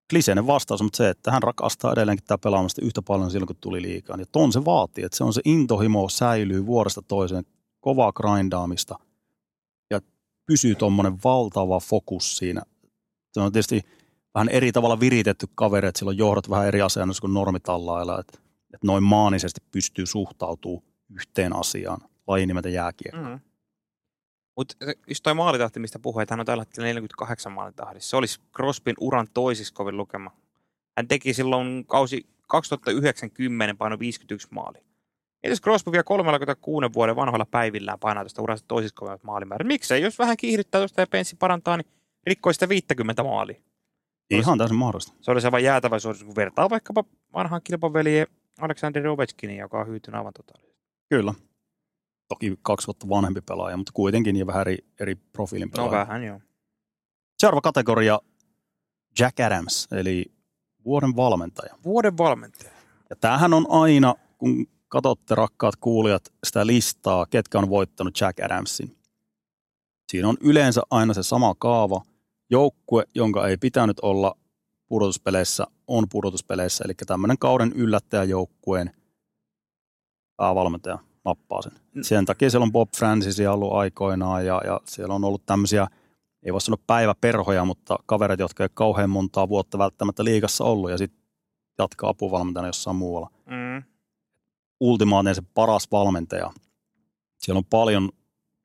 kliseinen vastaus, mutta se, että hän rakastaa edelleenkin tämä pelaamista yhtä paljon silloin, kun tuli liikaa. Ja ton se vaatii, että se on se intohimo säilyy vuodesta toiseen, kovaa grindaamista ja pysyy tuommoinen valtava fokus siinä. Se on tietysti vähän eri tavalla viritetty kaveri, että silloin johdot vähän eri asennossa kuin normitallailla, että, että noin maanisesti pystyy suhtautumaan yhteen asiaan, lajin nimeltä jääkiekko. Mm. Mutta just toi maalitahti, mistä puhuit, että hän on tällä hetkellä 48 maalitahdissa. Se olisi Crosbyn uran toisiksi kovin lukema. Hän teki silloin kausi 2090 paino 51 maali. Mitäs Crosby vielä 36 vuoden vanhoilla päivillään painaa tuosta uransa toisiksi kovimmat maalimäärät? Miksei, jos vähän kiihdyttää tuosta ja penssi parantaa, niin rikkoi sitä 50 maalia. Ihan täysin mahdollista. Se olisi aivan jäätävä suoritus, kun vertaa vaikkapa vanhaan kilpaveljen Alexander Ovechkinin, joka on hyytynyt aivan totaalisesti. Kyllä. Toki kaksi vuotta vanhempi pelaaja, mutta kuitenkin ja vähän eri, eri profiilin No pelaaja. vähän joo. Seuraava kategoria Jack Adams, eli vuoden valmentaja. Vuoden valmentaja. Ja tämähän on aina, kun katsotte rakkaat kuulijat sitä listaa, ketkä on voittanut Jack Adamsin. Siinä on yleensä aina se sama kaava. Joukkue, jonka ei pitänyt olla pudotuspeleissä, on pudotuspeleissä. Eli tämmöinen kauden yllättäjäjoukkueen päävalmentaja nappaa sen. Mm. Sen takia siellä on Bob Francisia ollut aikoinaan ja, ja siellä on ollut tämmöisiä, ei voi sanoa päiväperhoja, mutta kavereita, jotka ei kauhean montaa vuotta välttämättä liigassa ollut ja sitten jatkaa apuvalmentajana jossain muualla Mm. ultimaattinen se paras valmentaja. Siellä on paljon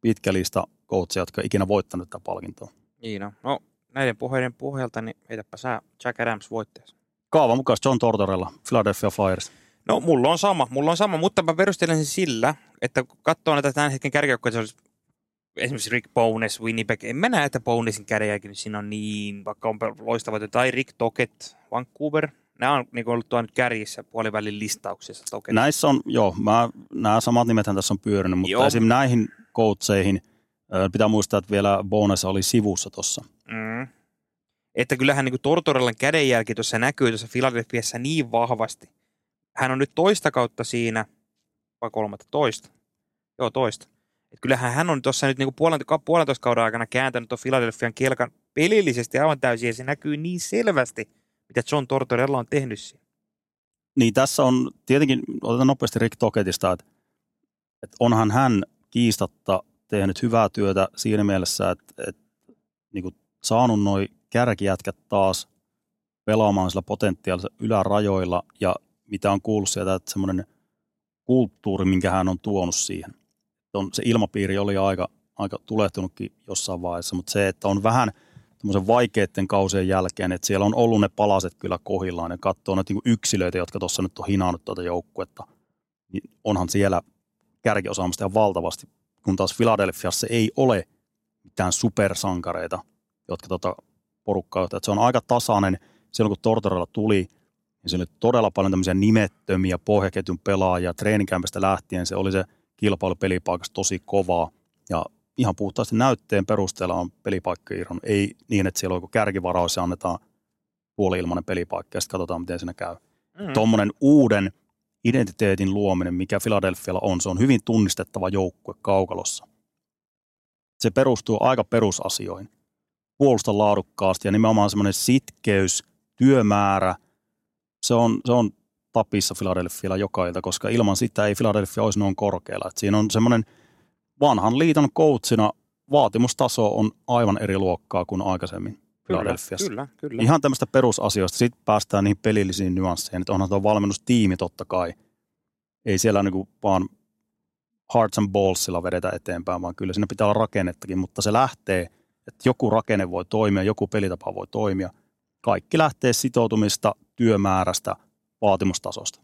pitkä lista coachia, jotka on ikinä voittanut tätä palkintoa. Niin no. no näiden puheiden pohjalta, niin heitäpä sä Jack Adams voitteessa. Kaavan mukaan John Tortorella, Philadelphia Flyers. No mulla on sama, mulla on sama, mutta mä perustelen sen sillä, että kun katsoo näitä tämän hetken kärkijoukkoja, se olisi esimerkiksi Rick Bowness, Winnipeg, en mä näe, että Bownessin kärjääkin siinä on niin, vaikka on loistava, tai Rick Tocket, Vancouver, Nämä on niin ollut tuo nyt kärjissä puolivälin listauksessa. Toki. Näissä on, joo, mä, nämä samat nimethän tässä on pyörinyt, mutta Joo. esim. näihin coacheihin ö, pitää muistaa, että vielä Bonus oli sivussa tuossa. Mm. Että kyllähän niin Tortorellan kädenjälki tuossa näkyy tuossa Filadelfiassa niin vahvasti. Hän on nyt toista kautta siinä, vai kolmatta, toista. Joo, toista. Et kyllähän hän on tuossa nyt niin puolentoista, puolentoista kauden aikana kääntänyt tuon Filadelfian kelkan pelillisesti aivan täysin, ja se näkyy niin selvästi, mitä John Tortorella on tehnyt siinä. Niin tässä on tietenkin, otetaan nopeasti Rick Toketista, että, että onhan hän kiistatta tehnyt hyvää työtä siinä mielessä, että, että niin kuin saanut noi kärkijätkät taas pelaamaan sillä potentiaalisella ylärajoilla ja mitä on kuullut sieltä, että semmoinen kulttuuri, minkä hän on tuonut siihen. On, se ilmapiiri oli aika, aika tulehtunutkin jossain vaiheessa, mutta se, että on vähän tämmöisen vaikeiden kausien jälkeen, että siellä on ollut ne palaset kyllä kohillaan ja katsoo näitä niin yksilöitä, jotka tuossa nyt on hinannut tuota joukkuetta, niin onhan siellä kärkiosaamista ihan valtavasti, kun taas Philadelphiassa ei ole mitään supersankareita, jotka tota porukkaa. Että se on aika tasainen. Silloin kun Tortorella tuli, niin siellä oli todella paljon tämmöisiä nimettömiä pohjaketjun pelaajia. Treenikämpästä lähtien se oli se kilpailu pelipaikassa tosi kovaa. Ja ihan puhtaasti näytteen perusteella on pelipaikka irronnut. Ei niin, että siellä on joku kärkivaraus ja annetaan puoli-ilmainen pelipaikka ja sitten katsotaan, miten siinä käy. Mm. Tuommoinen uuden identiteetin luominen, mikä Philadelphialla on, se on hyvin tunnistettava joukkue kaukalossa. Se perustuu aika perusasioihin. Puolusta laadukkaasti ja nimenomaan semmoinen sitkeys, työmäärä, se on, se on tapissa Philadelphialla joka ilta, koska ilman sitä ei Philadelphia olisi noin korkealla. Et siinä on semmoinen vanhan liiton coachina vaatimustaso on aivan eri luokkaa kuin aikaisemmin kyllä, Philadelphiassa. kyllä, kyllä. Ihan tämmöistä perusasioista. Sitten päästään niihin pelillisiin nyansseihin. Että onhan tuo valmennustiimi totta kai. Ei siellä niinku vaan hearts and ballsilla vedetä eteenpäin, vaan kyllä siinä pitää olla rakennettakin. Mutta se lähtee, että joku rakenne voi toimia, joku pelitapa voi toimia. Kaikki lähtee sitoutumista, työmäärästä, vaatimustasosta.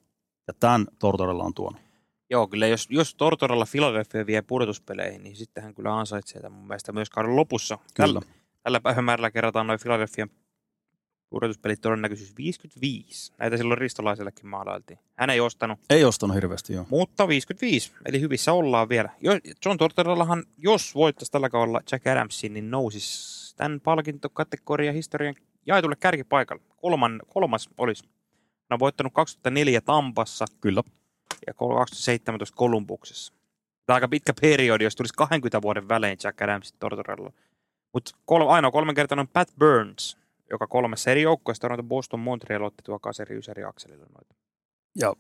Ja tämän Tortorella on tuonut. Joo, kyllä jos, jos Tortorella Philadelphia vie pudotuspeleihin, niin sitten hän kyllä ansaitsee tämän mun mielestä myös kauden lopussa. Kyllä. Tällä, tällä päivämäärällä kerrotaan noin Philadelphian pudotuspelit todennäköisyys 55. Näitä silloin ristolaisellekin maalailtiin. Hän ei ostanut, Ei ostanut hirveästi, joo. mutta 55. Eli hyvissä ollaan vielä. Jo- John Tortorellahan, jos voittaisi tällä kaudella Jack Adamsin, niin nousisi tämän palkintokategorian historian jaetulle kärkipaikalle. Kolman, kolmas olisi. Hän on voittanut 2004 Tampassa Kyllä. ja 2017 Kolumbuksessa. Tämä on aika pitkä periodi, jos tulisi 20 vuoden välein Jack Adamsin Tortorella. Mutta kol, ainoa kolmen kertaa on Pat Burns, joka kolmessa eri joukkoista Toronto, Boston, Montreal otti tuo kaseri ysäri akselilla noita. Ja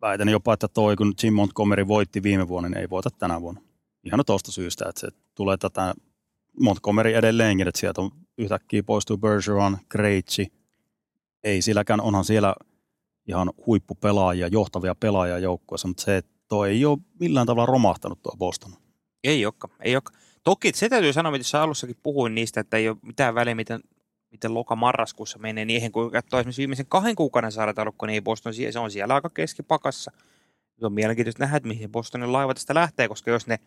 väitän jopa, että toi, kun Jim Montgomery voitti viime vuonna, niin ei voita tänä vuonna. Ihan tuosta syystä, että se tulee tätä Montgomery edelleenkin, että sieltä on yhtäkkiä poistuu Bergeron, Krejci. Ei silläkään, onhan siellä ihan huippupelaajia, johtavia pelaajia joukkueessa, mutta se, että toi ei ole millään tavalla romahtanut tuo Boston. Ei olekaan, ei olekaan. Toki se täytyy sanoa, mitä alussakin puhuin niistä, että ei ole mitään väliä, miten, miten loka-marraskuussa menee niihin, kun katsoo esimerkiksi viimeisen kahden kuukauden sarjataulukko, niin ei Boston, se on siellä aika keskipakassa. Se on mielenkiintoista nähdä, että mihin Bostonin laiva tästä lähtee, koska jos ne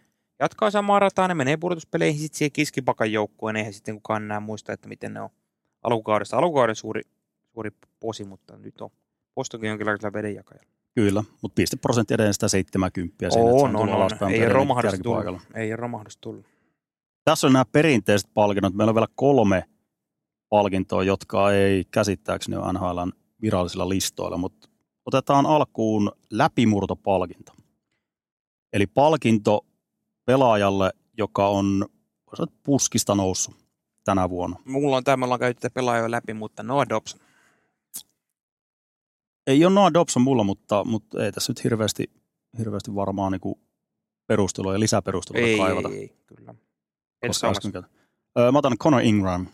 jatkaa samaa rataa, ne menee pudotuspeleihin sitten siihen keskipakan joukkueen, eihän sitten kukaan enää muista, että miten ne on alkukaudesta. Alkukauden suuri, suuri posi, mutta nyt on Bostonkin jonkinlaisella vedenjakajalla. Kyllä, mutta pisteprosentti edelleen sitä 70 siinä, että On, on, on. alaspäin Ei romahdus tullut. Ei romahdus tullut. Tässä on nämä perinteiset palkinnot. Meillä on vielä kolme palkintoa, jotka ei käsittääkseni ole NHLn virallisilla listoilla, mutta otetaan alkuun läpimurtopalkinto. Eli palkinto pelaajalle, joka on sanoa, puskista noussut tänä vuonna. Mulla on tämä, me ollaan käyty läpi, mutta Noah Dobson. Ei ole Noah Dobson mulla, mutta, mutta ei tässä nyt hirveästi, hirveästi varmaan niin perustelua ja lisäperusteluja Ei, kaivata. ei, ei, kyllä. Koska. Öö, mä otan Connor Ingram,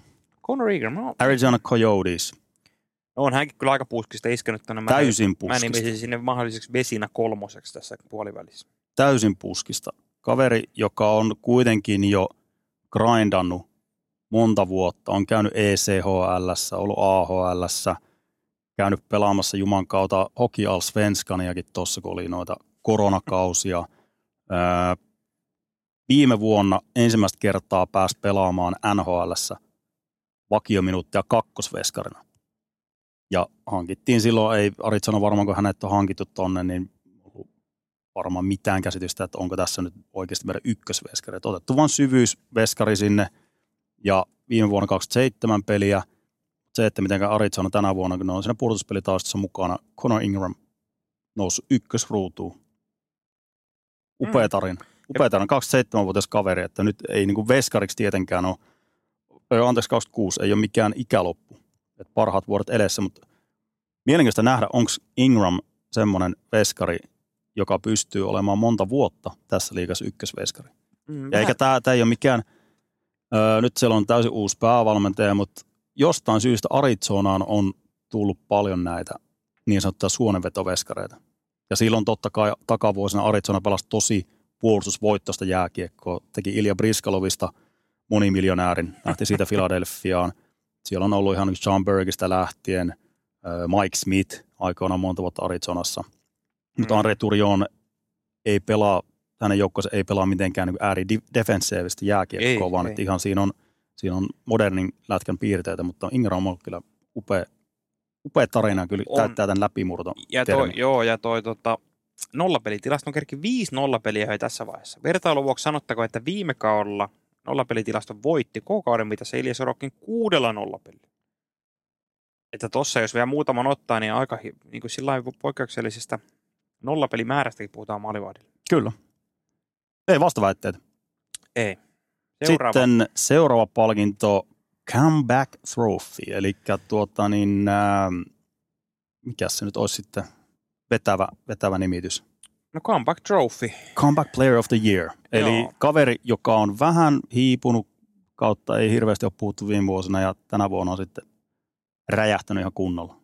Conor Eager, no, Arizona Coyotes, no on hänkin kyllä aika puskista iskenyt tuonne. Mä, täysin Mä puskista. nimisin sinne mahdolliseksi vesinä kolmoseksi tässä puolivälissä. täysin puskista. Kaveri, joka on kuitenkin jo grindannut monta vuotta, on käynyt ECHL, ollut AHL, käynyt pelaamassa Juman kautta Hockey Allsvenskaniakin tuossa, kun oli noita koronakausia. Öö, viime vuonna ensimmäistä kertaa pääsi pelaamaan NHL vakiominuuttia kakkosveskarina. Ja hankittiin silloin, ei Arizona varmaan kun hänet on hankittu tonne, niin varmaan mitään käsitystä, että onko tässä nyt oikeasti meidän ykkösveskari. Otettu vain syvyysveskari sinne ja viime vuonna 27 peliä. Se, että miten Arizona tänä vuonna, kun ne on siinä puolustuspelitaustossa mukana, Conor Ingram noussut ykkösruutuun. Upea Mm. tarina. Upea tarina. 27-vuotias kaveri, että nyt ei niin kuin veskariksi tietenkään ole, anteeksi 26, ei ole mikään ikäloppu. Että parhaat vuodet edessä, mutta mielenkiintoista nähdä, onko Ingram semmoinen veskari, joka pystyy olemaan monta vuotta tässä liigassa ykkösveskari. Mm, Ja eikä tämä, tämä ei ole mikään, öö, nyt siellä on täysin uusi päävalmentaja, mutta jostain syystä Arizonaan on tullut paljon näitä niin sanottuja suonenvetoveskareita. Ja silloin totta kai takavuosina Arizona pelasi tosi puolustusvoittoista jääkiekkoa. Teki Ilja Briskalovista monimiljonäärin, lähti siitä Filadelfiaan. Siellä on ollut ihan John Bergistä lähtien, Mike Smith aikoinaan monta vuotta Arizonassa. Mutta Mm. Andre Turion ei pelaa, hänen joukkonsa ei pelaa mitenkään niin ääridefensiivistä jääkiekkoa, vaan ei. että ihan siinä on, siinä on modernin lätkän piirteitä, mutta Ingram on kyllä upea, upea tarina, kyllä On. täyttää tämän läpimurto. Ja toi, joo, ja toi tota, nollapelitilasto on kerki viisi nollapeliä jo tässä vaiheessa. Vertailun vuoksi sanottako, että viime kaudella nollapelitilasto voitti koko kauden, mitä se Elias Sorokin kuudella nollapelillä. Että tossa, jos vielä muutaman ottaa, niin aika niin kuin poikkeuksellisesta nollapelimäärästäkin puhutaan maalivahdilla. Kyllä. Ei vastaväitteet. Ei. Seuraava. Sitten seuraava palkinto, Comeback Trophy, eli tuota niin, ää, mikä se nyt olisi sitten vetävä, vetävä nimitys? No comeback trophy. Comeback Player of the Year. Eli Joo. kaveri, joka on vähän hiipunut kautta, ei hirveästi ole puhuttu viime vuosina ja tänä vuonna on sitten räjähtänyt ihan kunnolla.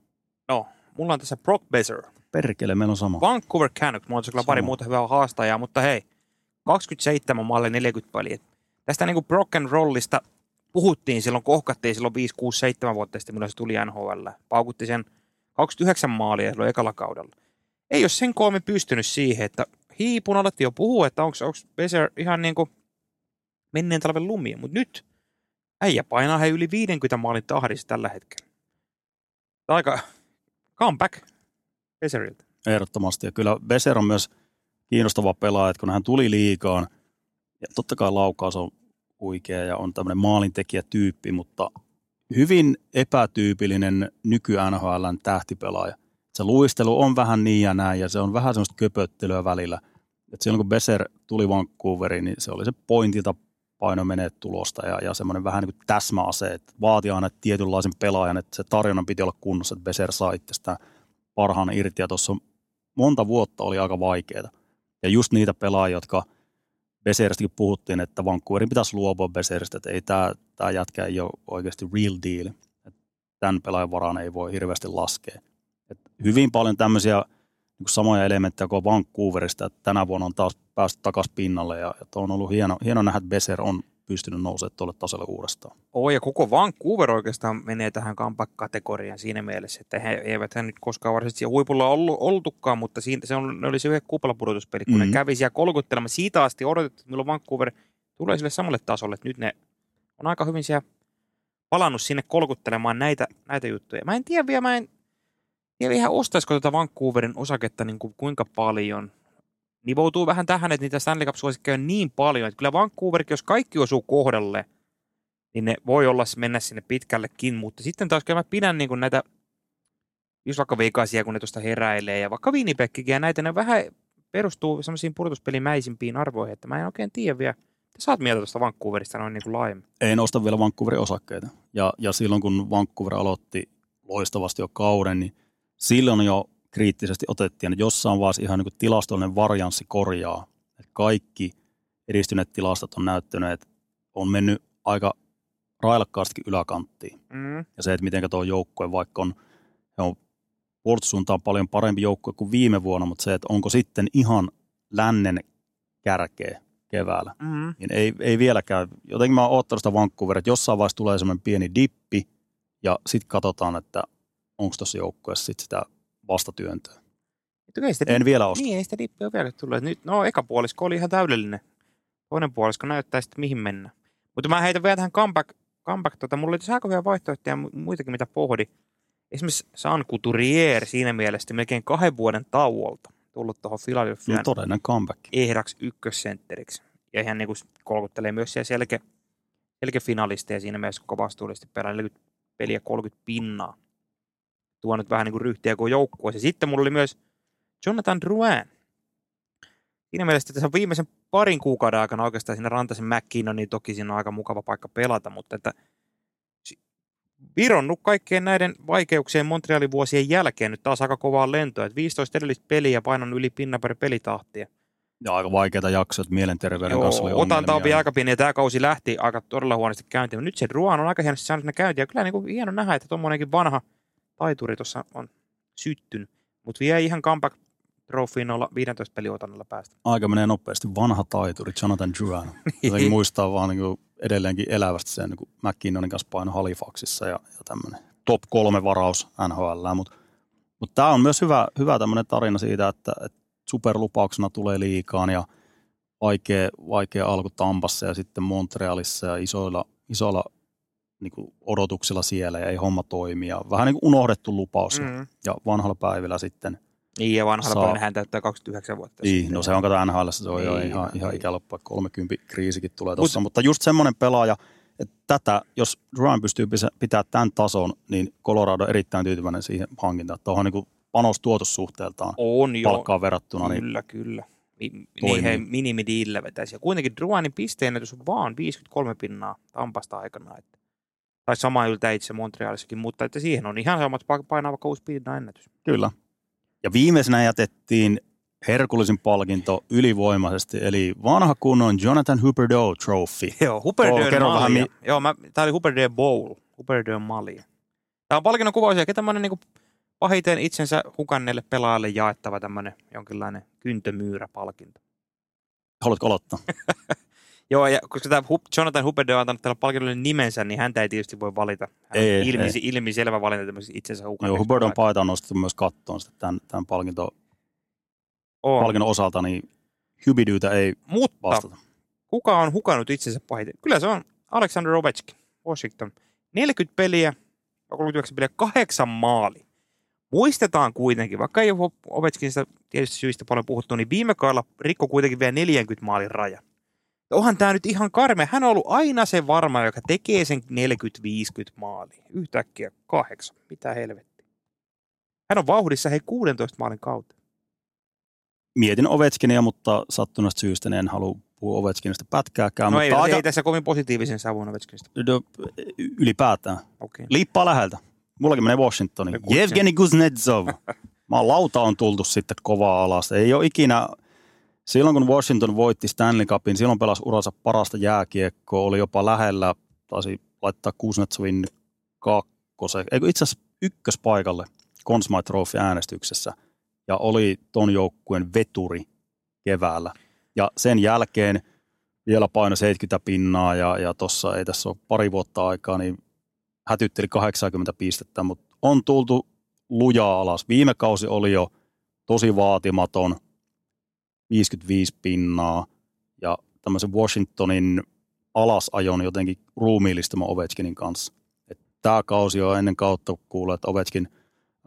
No, mulla on tässä Brock Besser. Perkele, meillä on sama. Vancouver Canucks, mulla on kyllä pari muuta hyvää haastajaa, mutta hei, 27 maalle 40 peliä. Tästä niin kuin Brock and Rollista puhuttiin silloin, kohkattiin silloin 5, 6, 7 vuotta sitten, milloin se tuli NHL. Paukutti sen 29 maalia silloin ekalla kaudella. Ei ole sen koomi pystynyt siihen, että hiipun alettiin jo puhua, että onko Besser ihan niin kuin menneen talven lumia, mutta nyt äijä painaa he yli 50 maalin tahdissa tällä hetkellä. Aika comeback Besseriltä. Ehdottomasti. Ja kyllä Beser on myös kiinnostava pelaaja, että kun hän tuli liikaan, ja totta kai laukaus on huikea ja on tämmöinen maalintekijätyyppi, mutta hyvin epätyypillinen nyky NHLn tähtipelaaja. Se luistelu on vähän niin ja näin, ja se on vähän semmoista köpöttelyä välillä. Et silloin kun Beser tuli Vancouveriin, niin se oli se pointilta paino menee tulosta ja, ja semmoinen vähän niin kuin täsmäase, että vaati aina tietynlaisen pelaajan, että se tarjonnan piti olla kunnossa, että Beser sai sitä parhaan irti ja tuossa monta vuotta oli aika vaikeaa. Ja just niitä pelaajia, jotka Beseristäkin puhuttiin, että Vancouverin pitäisi luopua Beseristä, että ei tämä, tämä jätkä ei ole oikeasti real deal. Että tämän pelaajan varaan ei voi hirveästi laskea. Et hyvin paljon tämmöisiä niin samoja elementtejä kuin Vancouverista, että tänä vuonna on taas päästy takaisin pinnalle ja, ja on ollut hieno, hieno nähdä, että Beser on pystynyt nousemaan tuolle tasolle uudestaan. Oo, ja koko Vancouver oikeastaan menee tähän comeback-kategoriaan siinä mielessä, että he eivät hän nyt koskaan varsinaisesti siellä huipulla ollut, oltukaan, mutta siinä, se on, ne oli se yhden kuplapudotuspeli, kun mm-hmm. Mhm. ne kävi siellä kolkuttelemaan. Siitä asti odotettu, että milloin Vancouver tulee sille samalle tasolle, että nyt ne on aika hyvin siellä palannut sinne kolkuttelemaan näitä, näitä juttuja. Mä en tiedä vielä, mä en tiedä ihan ostaisiko tätä Vancouverin osaketta niin kuin kuinka paljon. Nivoutuu vähän tähän, että niitä Stanley Cup-suosikkeja on niin paljon, että kyllä Vancouverkin, jos kaikki osuu kohdalle, niin ne voi olla mennä sinne pitkällekin, mutta sitten taas kyllä mä pidän niin kuin näitä, just vaikka Vegasia, kun ne tuosta heräilee, ja vaikka Winnipegkin ja näitä, ne vähän perustuu semmoisiin pudotuspelimäisimpiin arvoihin, että mä en oikein tiedä vielä, mitä sä oot mieltä tuosta Vancouverista noin niin kuin laajemmin? Ei nosta vielä Vancouverin osakkeita. Ja, ja silloin kun Vancouver aloitti loistavasti jo kauden, niin silloin jo kriittisesti otettiin, että jossain vaiheessa ihan niin kuin tilastollinen varianssi korjaa. Että kaikki edistyneet tilastot on näyttänyt, että on mennyt aika railakkaastikin yläkanttiin. Mm. Ja se, että miten tuo joukkue, vaikka on, he on puolustussuuntaan paljon parempi joukkue kuin viime vuonna, mutta se, että onko sitten ihan lännen kärkeä keväällä, Mm. niin ei, ei vieläkään. Jotenkin mä oon ottanut sitä Vancouveria, että jossain vaiheessa tulee semmoinen pieni dippi, ja sitten katsotaan, että onko tuossa joukkueessa sit sitä vastatyöntöä. Sitä En vielä osta. Niin, ei sitä dippiä vielä tullut. Nyt, no, eka puolisko oli ihan täydellinen. Toinen puolisko näyttää sitten mihin mennä. Mutta mä heitän vielä tähän comeback, comeback tota, mulla oli aika hyviä vaihtoehtoja mu- muitakin, mitä pohdi. esimerkiksi San Couturier siinä mielessä melkein kahden vuoden tauolta tullut tuohon Philadelphiaan No todellinen comeback. ehdaksi ykkössentteriksi. Ja ihan niin kuin kolkuttelee myös siellä selkeä, selkeä finalisteja siinä mielessä, kun vastuullisesti pelaa 40 peliä 30 pinnaa. Tuo nyt vähän niin kuin ryhtiä kuin joukkueeseen. Sitten mulla oli myös Jonathan Drouin. Siinä mielessä tässä viimeisen parin kuukauden aikana oikeastaan siinä Rantasen McKinnon, niin toki siinä on aika mukava paikka pelata, mutta että vironnut kaikkien näiden vaikeuksien Montrealin vuosien jälkeen nyt taas aika kovaa lentoa. Että 15 edellistä peliä painon yli pinnan per pelitahtia. Ja aika vaikeita jaksoja, että mielenterveyden kanssa oli Joo, otanta on aika pieni ja tämä kausi lähti aika todella huonosti käyntiin. Mutta nyt se Ruan on aika hienosti saanut käyntiin ja kyllä niin kuin hieno nähdä, että tuommoinenkin vanha taituri tuossa on syttynyt. Mutta vie ihan comeback trofiin olla 15 peliotannalla päästä. Aika menee nopeasti. Vanha taituri, Jonathan Duran. Jotenkin muistaa vaan niin kuin edelleenkin elävästi sen, niin kuin McKinnonin kanssa paino Halifaxissa ja, ja tämmöinen top kolme varaus NHL. Mutta mut tämä on myös hyvä, hyvä tämmöinen tarina siitä, että, että superlupauksena tulee liikaan ja vaikea, vaikea alku Tampassa ja sitten Montrealissa ja isoilla, isoilla niin kuin odotuksilla siellä ja ei homma toimi. Ja vähän niin kuin unohdettu lupaus mm. Ja vanhalla päivillä sitten – Niin ja vanhalla Saa. hän täyttää 29 vuotta. niin, sitten. no se on kato NHL, se on jo Niin, ihan, ihan niin. ikäloppua, 30 kriisikin tulee tuossa. Mutta just semmoinen pelaaja, että tätä, jos Duran pystyy pitää tämän tason, niin Colorado on erittäin tyytyväinen siihen hankintaan. Tuohon niin panostuotossuhteeltaan On jo. palkkaan verrattuna. Niin Kyllä, kyllä. Mi-. Niin he minimidiillä vetäisi. Ja kuitenkin Druanin pisteenätys on vaan 53 pinnaa Tampasta aikana. Että, tai sama yltä itse Montrealissakin, mutta että siihen on ihan samat pa- painaa vaikka uusi ennätys. Kyllä. Ja viimeisenä jätettiin herkullisin palkinto ylivoimaisesti, eli vanha kunnon Jonathan Huberdeau Trophy. Joo, Huberdeön kerro vähän, mi- Joo, mä, tää oli Huberdeön Bowl. Huberdeön malja. Tämä on palkinnon kuvaus ja tämmöinen niin pahiten itsensä hukanneelle pelaajalle jaettava tämmöinen jonkinlainen kyntömyyräpalkinto. Haluatko aloittaa? Joo, ja koska tämä Jonathan Huberdeau on antanut tällä palkinnolle nimensä, niin häntä ei tietysti voi valita. Hän Ei, on ilmi, ei. ilmiselvä valinta tämmöiseksi itsensä Joo, hukanneeksi. Huberdeau paita on nostettu myös kattoon sitten tämän, tämän palkinto, On. palkinnon osalta, niin Hubidyytä ei Mutta vastata. kuka on hukannut itsensä pahiten? Kyllä se on Alexander Ovechkin, Washington. 40 peliä, 39 peliä, kahdeksan maali. Muistetaan kuitenkin, vaikka ei ole Ovechkinista tietysti syistä paljon puhuttu, niin viime kaudella rikko kuitenkin vielä 40 maalin raja. Onhan tämä nyt ihan karme. Hän on ollut aina se varma, joka tekee sen 40-50 maalia. Yhtäkkiä kahdeksan. Mitä helvettiä. Hän on vauhdissa hei 16 maalin kautta. Mietin Ovechkinia, mutta sattuneesta syystä en halua puhua Ovechkinista pätkääkään. No mutta ei, aika, ei tässä kovin positiivisen savun Ovechkinista. no, ylipäätään. Okei. Liippaa läheltä. Mullakin menee Washingtoniin. Ne kutsin. Evgeni Kuznetsov. Mä lauta on tultu sitten kovaa alas. Ei ole ikinä, silloin kun Washington voitti Stanley Cupin, silloin pelasi uransa parasta jääkiekkoa, oli jopa lähellä, taisi laittaa Kuznetsovin kakkose, eikö itse asiassa ykköspaikalle Conn Smythe Trophy äänestyksessä ja oli ton joukkueen veturi keväällä. Ja sen jälkeen vielä paino 70 pinnaa ja, ja tuossa ei tässä ole pari vuotta aikaa, niin hätytteli 80 pistettä, mutta on tultu lujaa alas. Viime kausi oli jo tosi vaatimaton, 55 pinnaa ja tämmöisen Washingtonin alasajon jotenkin ruumiillistama Ovechkinin kanssa. Tämä kausi on ennen kautta kuullut, että Ovechkin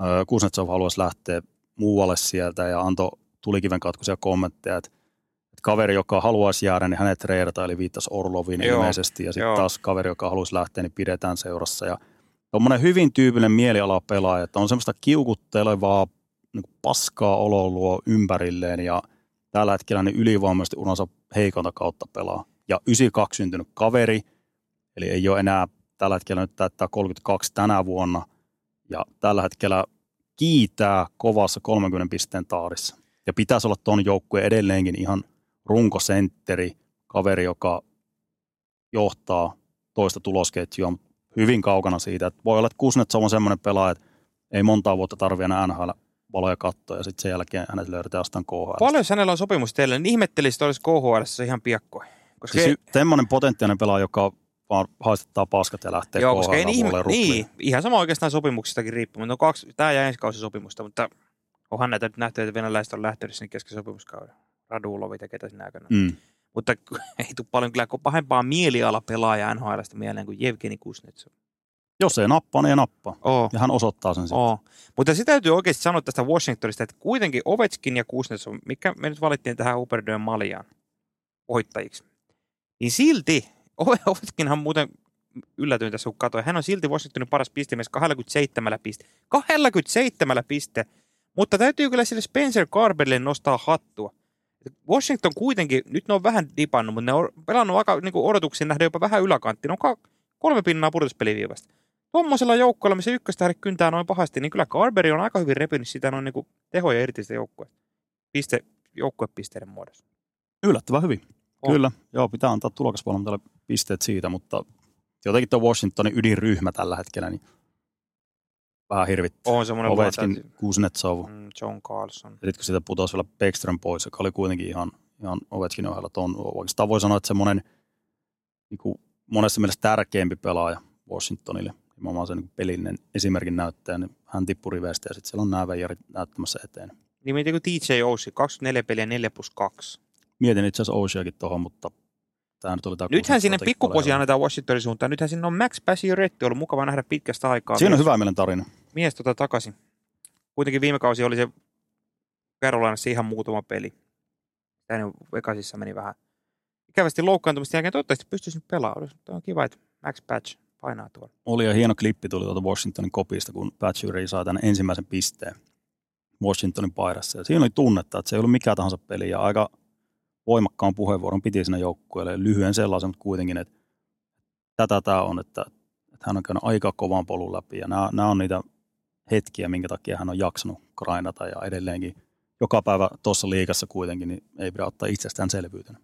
äh, Kuznetsov haluaisi lähteä muualle sieltä ja antoi tulikiven katkuisia kommentteja, että, että kaveri, joka haluaisi jäädä, niin hänet treidataan, eli viittasi Orloviin Joo, ilmeisesti, ja sitten taas kaveri, joka haluaisi lähteä, niin pidetään seurassa. Ja tuommoinen hyvin tyypillinen mieliala pelaaja, että on semmoista kiukuttelevaa niin paskaa oloa luo ympärilleen, ja tällä hetkellä niin ylivoimaisesti uransa heikonta kautta pelaa. Ja 92 syntynyt kaveri, eli ei ole enää tällä hetkellä nyt täyttää 32 tänä vuonna, ja tällä hetkellä kiitää kovassa 30 pisteen taarissa. Ja pitäisi olla ton joukkueen edelleenkin ihan runkosentteri, kaveri, joka johtaa toista tulosketjua, hyvin kaukana siitä. Että voi olla, että Kuznetsov on semmoinen pelaaja, että ei montaa vuotta tarvitse enää NHL valoja katsoa ja sitten sen jälkeen hänet löydetään jostain KHL. Paljon jos hänellä on sopimus teille, niin ihmettelisit, että olisi KHL ihan piakkoin. Koska Siis semmoinen potentiaalinen pelaaja, joka vaan haistettaa paskat ja lähtee Joo, koska ei niin, niin, ihan sama oikeastaan sopimuksistakin riippuen. No kaksi, tämä ja ensi kausi sopimusta, mutta onhan näitä nyt nähty, että venäläiset on lähtenyt sinne kesken sopimuskauden. Radulovit ja ketä sinä aikana. Mm. Mm. Mutta ei tule paljon kyllä pahempaa mielialapelaajaa NHLstä mieleen kuin Jevgeni Kuznetsov. Jos ei nappaa, niin ei nappaa. Oo. Ja hän osoittaa sen sitten. Oo. Mutta se täytyy oikeasti sanoa tästä Washingtonista, että kuitenkin Ovechkin ja Kuznetsov, mikä me nyt valittiin tähän Uberdyön maljaan voittajiksi, niin silti, Ove- Ovechkinhan muuten yllätyin tässä, kun katsoin, hän on silti Washingtonin paras pistemies 27 piste. 27 piste! Mutta täytyy kyllä sille Spencer Carberille nostaa hattua. Washington kuitenkin, nyt ne on vähän dipannut, mutta ne on pelannut aika niin odotuksiin nähdä jopa vähän yläkanttiin. Ne on kolme pinnaa pudotuspeliviivasta tuommoisella joukkueella, missä ykköstähde kyntää noin pahasti, niin kyllä Carberi on aika hyvin repinyt sitä noin niin tehoja irti sitä joukkueesta. Piste, joukkuepisteiden muodossa. Yllättävän hyvin. On. Kyllä, joo, pitää antaa tulokasvalmentajalle pisteet siitä, mutta jotenkin tuo Washingtonin ydinryhmä tällä hetkellä, niin vähän hirvittää. On semmoinen Ovechkin, Kuznetsov, Mm, John Carlson. ja sitten kun siitä putosi vielä Beckström pois, joka oli kuitenkin ihan, ihan Ovechkin ohella, on oikeastaan voi sanoa, että semmoinen niin kuin monessa mielessä tärkeämpi pelaaja Washingtonille, nimenomaan se niin pelillinen esimerkin näyttäjä, niin hän tippui riveistä ja sitten siellä on nämä veijarit näyttämässä eteen. Niin mietin kuin TJ Oshie, 24 peliä 4 plus 2. Mietin itse asiassa Oceakin tuohon, mutta tämä nyt oli tämä Nythän sinne pikkuposia annetaan Washingtonin suuntaan. Nythän sinne on Max Pacioretty ollut mukava nähdä pitkästä aikaa. Siinä on hyvä mielen tarina. Mies tota takaisin. Kuitenkin viime kausi oli se Carolinassa ihan muutama peli. Tänne Vegasissa meni vähän ikävästi loukkaantumista jälkeen. Toivottavasti pystyisi nyt pelaamaan. Tämä on kiva, että Max Patch painaa tuolla. Oli ja hieno klippi tuli tuolta Washingtonin kopista, kun Patchery sai tänne ensimmäisen pisteen Washingtonin paidassa. Ja siinä oli tunnetta, että se ei ollut mikä tahansa peli ja aika voimakkaan puheenvuoron piti siinä joukkueelle. Lyhyen sellaisen, mutta kuitenkin, että tätä tämä on, että, että hän on käynyt aika kovan polun läpi ja nämä, nämä on niitä hetkiä, minkä takia hän on jaksanut grindata ja edelleenkin joka päivä tuossa liikassa kuitenkin, niin ei pidä ottaa itsestäänselvyytenä.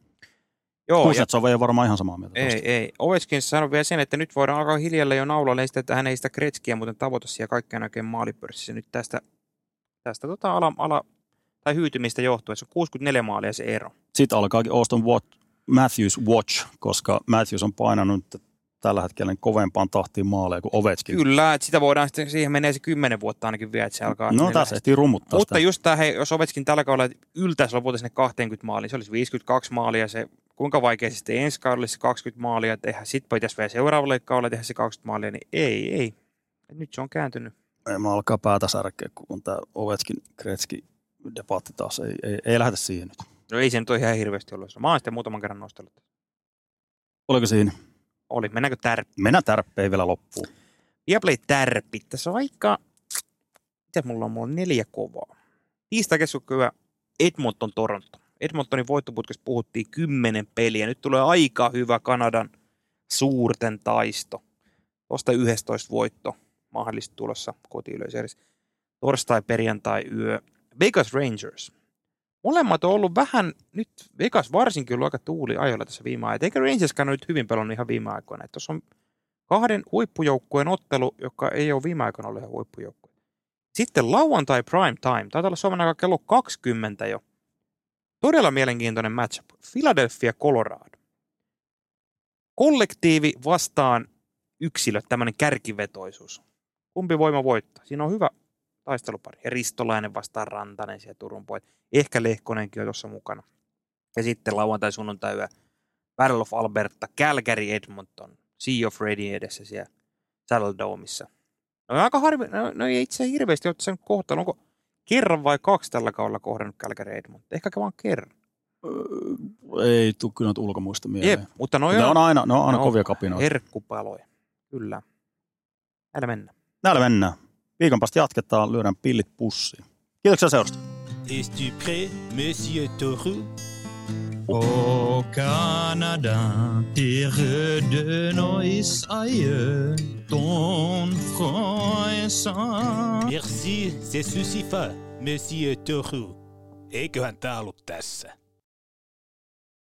Joo, ja Kuznetsov ei ole varmaan ihan samaa mieltä. Ei, ei. Ovechkin sanoi vielä sen, että nyt voidaan alkaa hiljalleen jo naulalle sitä, että hän ei sitä Kretskiä muuten tavoita siellä kaikkea näkeen maalipörssissä. Nyt tästä, tästä tota ala, ala, tai hyytymistä johtuen, se on 64 maalia se ero. sitten alkaakin Austin Wat- Matthews Watch, koska Matthews on painanut tällä hetkellä niin kovempaan tahtiin maaleja kuin Ovechkin. Kyllä, että sitä voidaan sitten, siihen menee se kymmenen vuotta ainakin vielä, että se alkaa. No tässä ehtii rummuttaa Mutta sitä. just tämä, hei, jos Ovechkin tällä kaudella yltäisi lopulta sinne 20 maaliin, se olisi 52 maalia, se kuinka vaikea se sitten ensi kaudella se 20 maalia tehdä, sitten pitäisi vielä seuraavalle kaudella tehdä se 20 maalia, niin ei, ei. Et nyt se on kääntynyt. Ei mä alkaa päätä särkeä, kun tämä Ovechkin Kretski debatti taas. Ei, ei, ei lähdetä siihen nyt. No ei se nyt ole ihan hirveästi ollut. Mä oon sitten muutaman kerran nostellut. Oliko siinä? Oli. Mennäänkö tärppi? Mennään tärppeen vielä loppuun. Viaplay tärppi. Tässä on aika... Mitä mulla on? Mulla on neljä kovaa. Tiistai keskukkyvä Edmonton Toronto. Edmontonin voittoputkessa puhuttiin kymmenen peliä. Nyt tulee aika hyvä Kanadan suurten taisto. Tuosta 11 voitto mahdollisesti tulossa kotiyleisössä. Torstai, perjantai, yö. Vegas Rangers. Molemmat on ollut vähän, nyt Vegas varsinkin ollut aika tuuli ajoilla tässä viime aikoina. Eikä Rangerskaan nyt hyvin pelannut ihan viime aikoina. Tuossa on kahden huippujoukkueen ottelu, joka ei ole viime aikoina ollut ihan huippujoukkue. Sitten lauantai prime time. Taitaa olla Suomen aika kello 20 jo. Todella mielenkiintoinen matchup. Philadelphia, Colorado. Kollektiivi vastaan yksilö, tämmöinen kärkivetoisuus. Kumpi voima voittaa? Siinä on hyvä taistelupari. Ja Ristolainen vastaan Rantanen siellä Turun pojat. Ehkä Lehkonenkin on tuossa mukana. Ja sitten lauantai sunnuntai yö Battle of Alberta, Calgary, Edmonton, Sea of Ready edessä siellä Saddle Domeissa. No aika harvi, no, no ei itse hirveästi ole sen kohtalon. Onko kerran vai kaksi tällä kaudella kohdannut Calgary Edmonton? Ehkä vaan kerran. Öö, ei tule kyllä ulkomuista mieleen. Jep, mutta no ne on aina, ne on aina No, kovia kapinoita. herkkupaloja. Kyllä. Älä mennä. Näillä mennään. Viikon päästä jatketaan, lyödään pillit pussiin. Kiitoksia seurasta. Es-tu prêt, monsieur Toru Au Canada, terre de nos aïeux, ton front est Merci, c'est suffisant, monsieur Toru. Tää ollut tässä.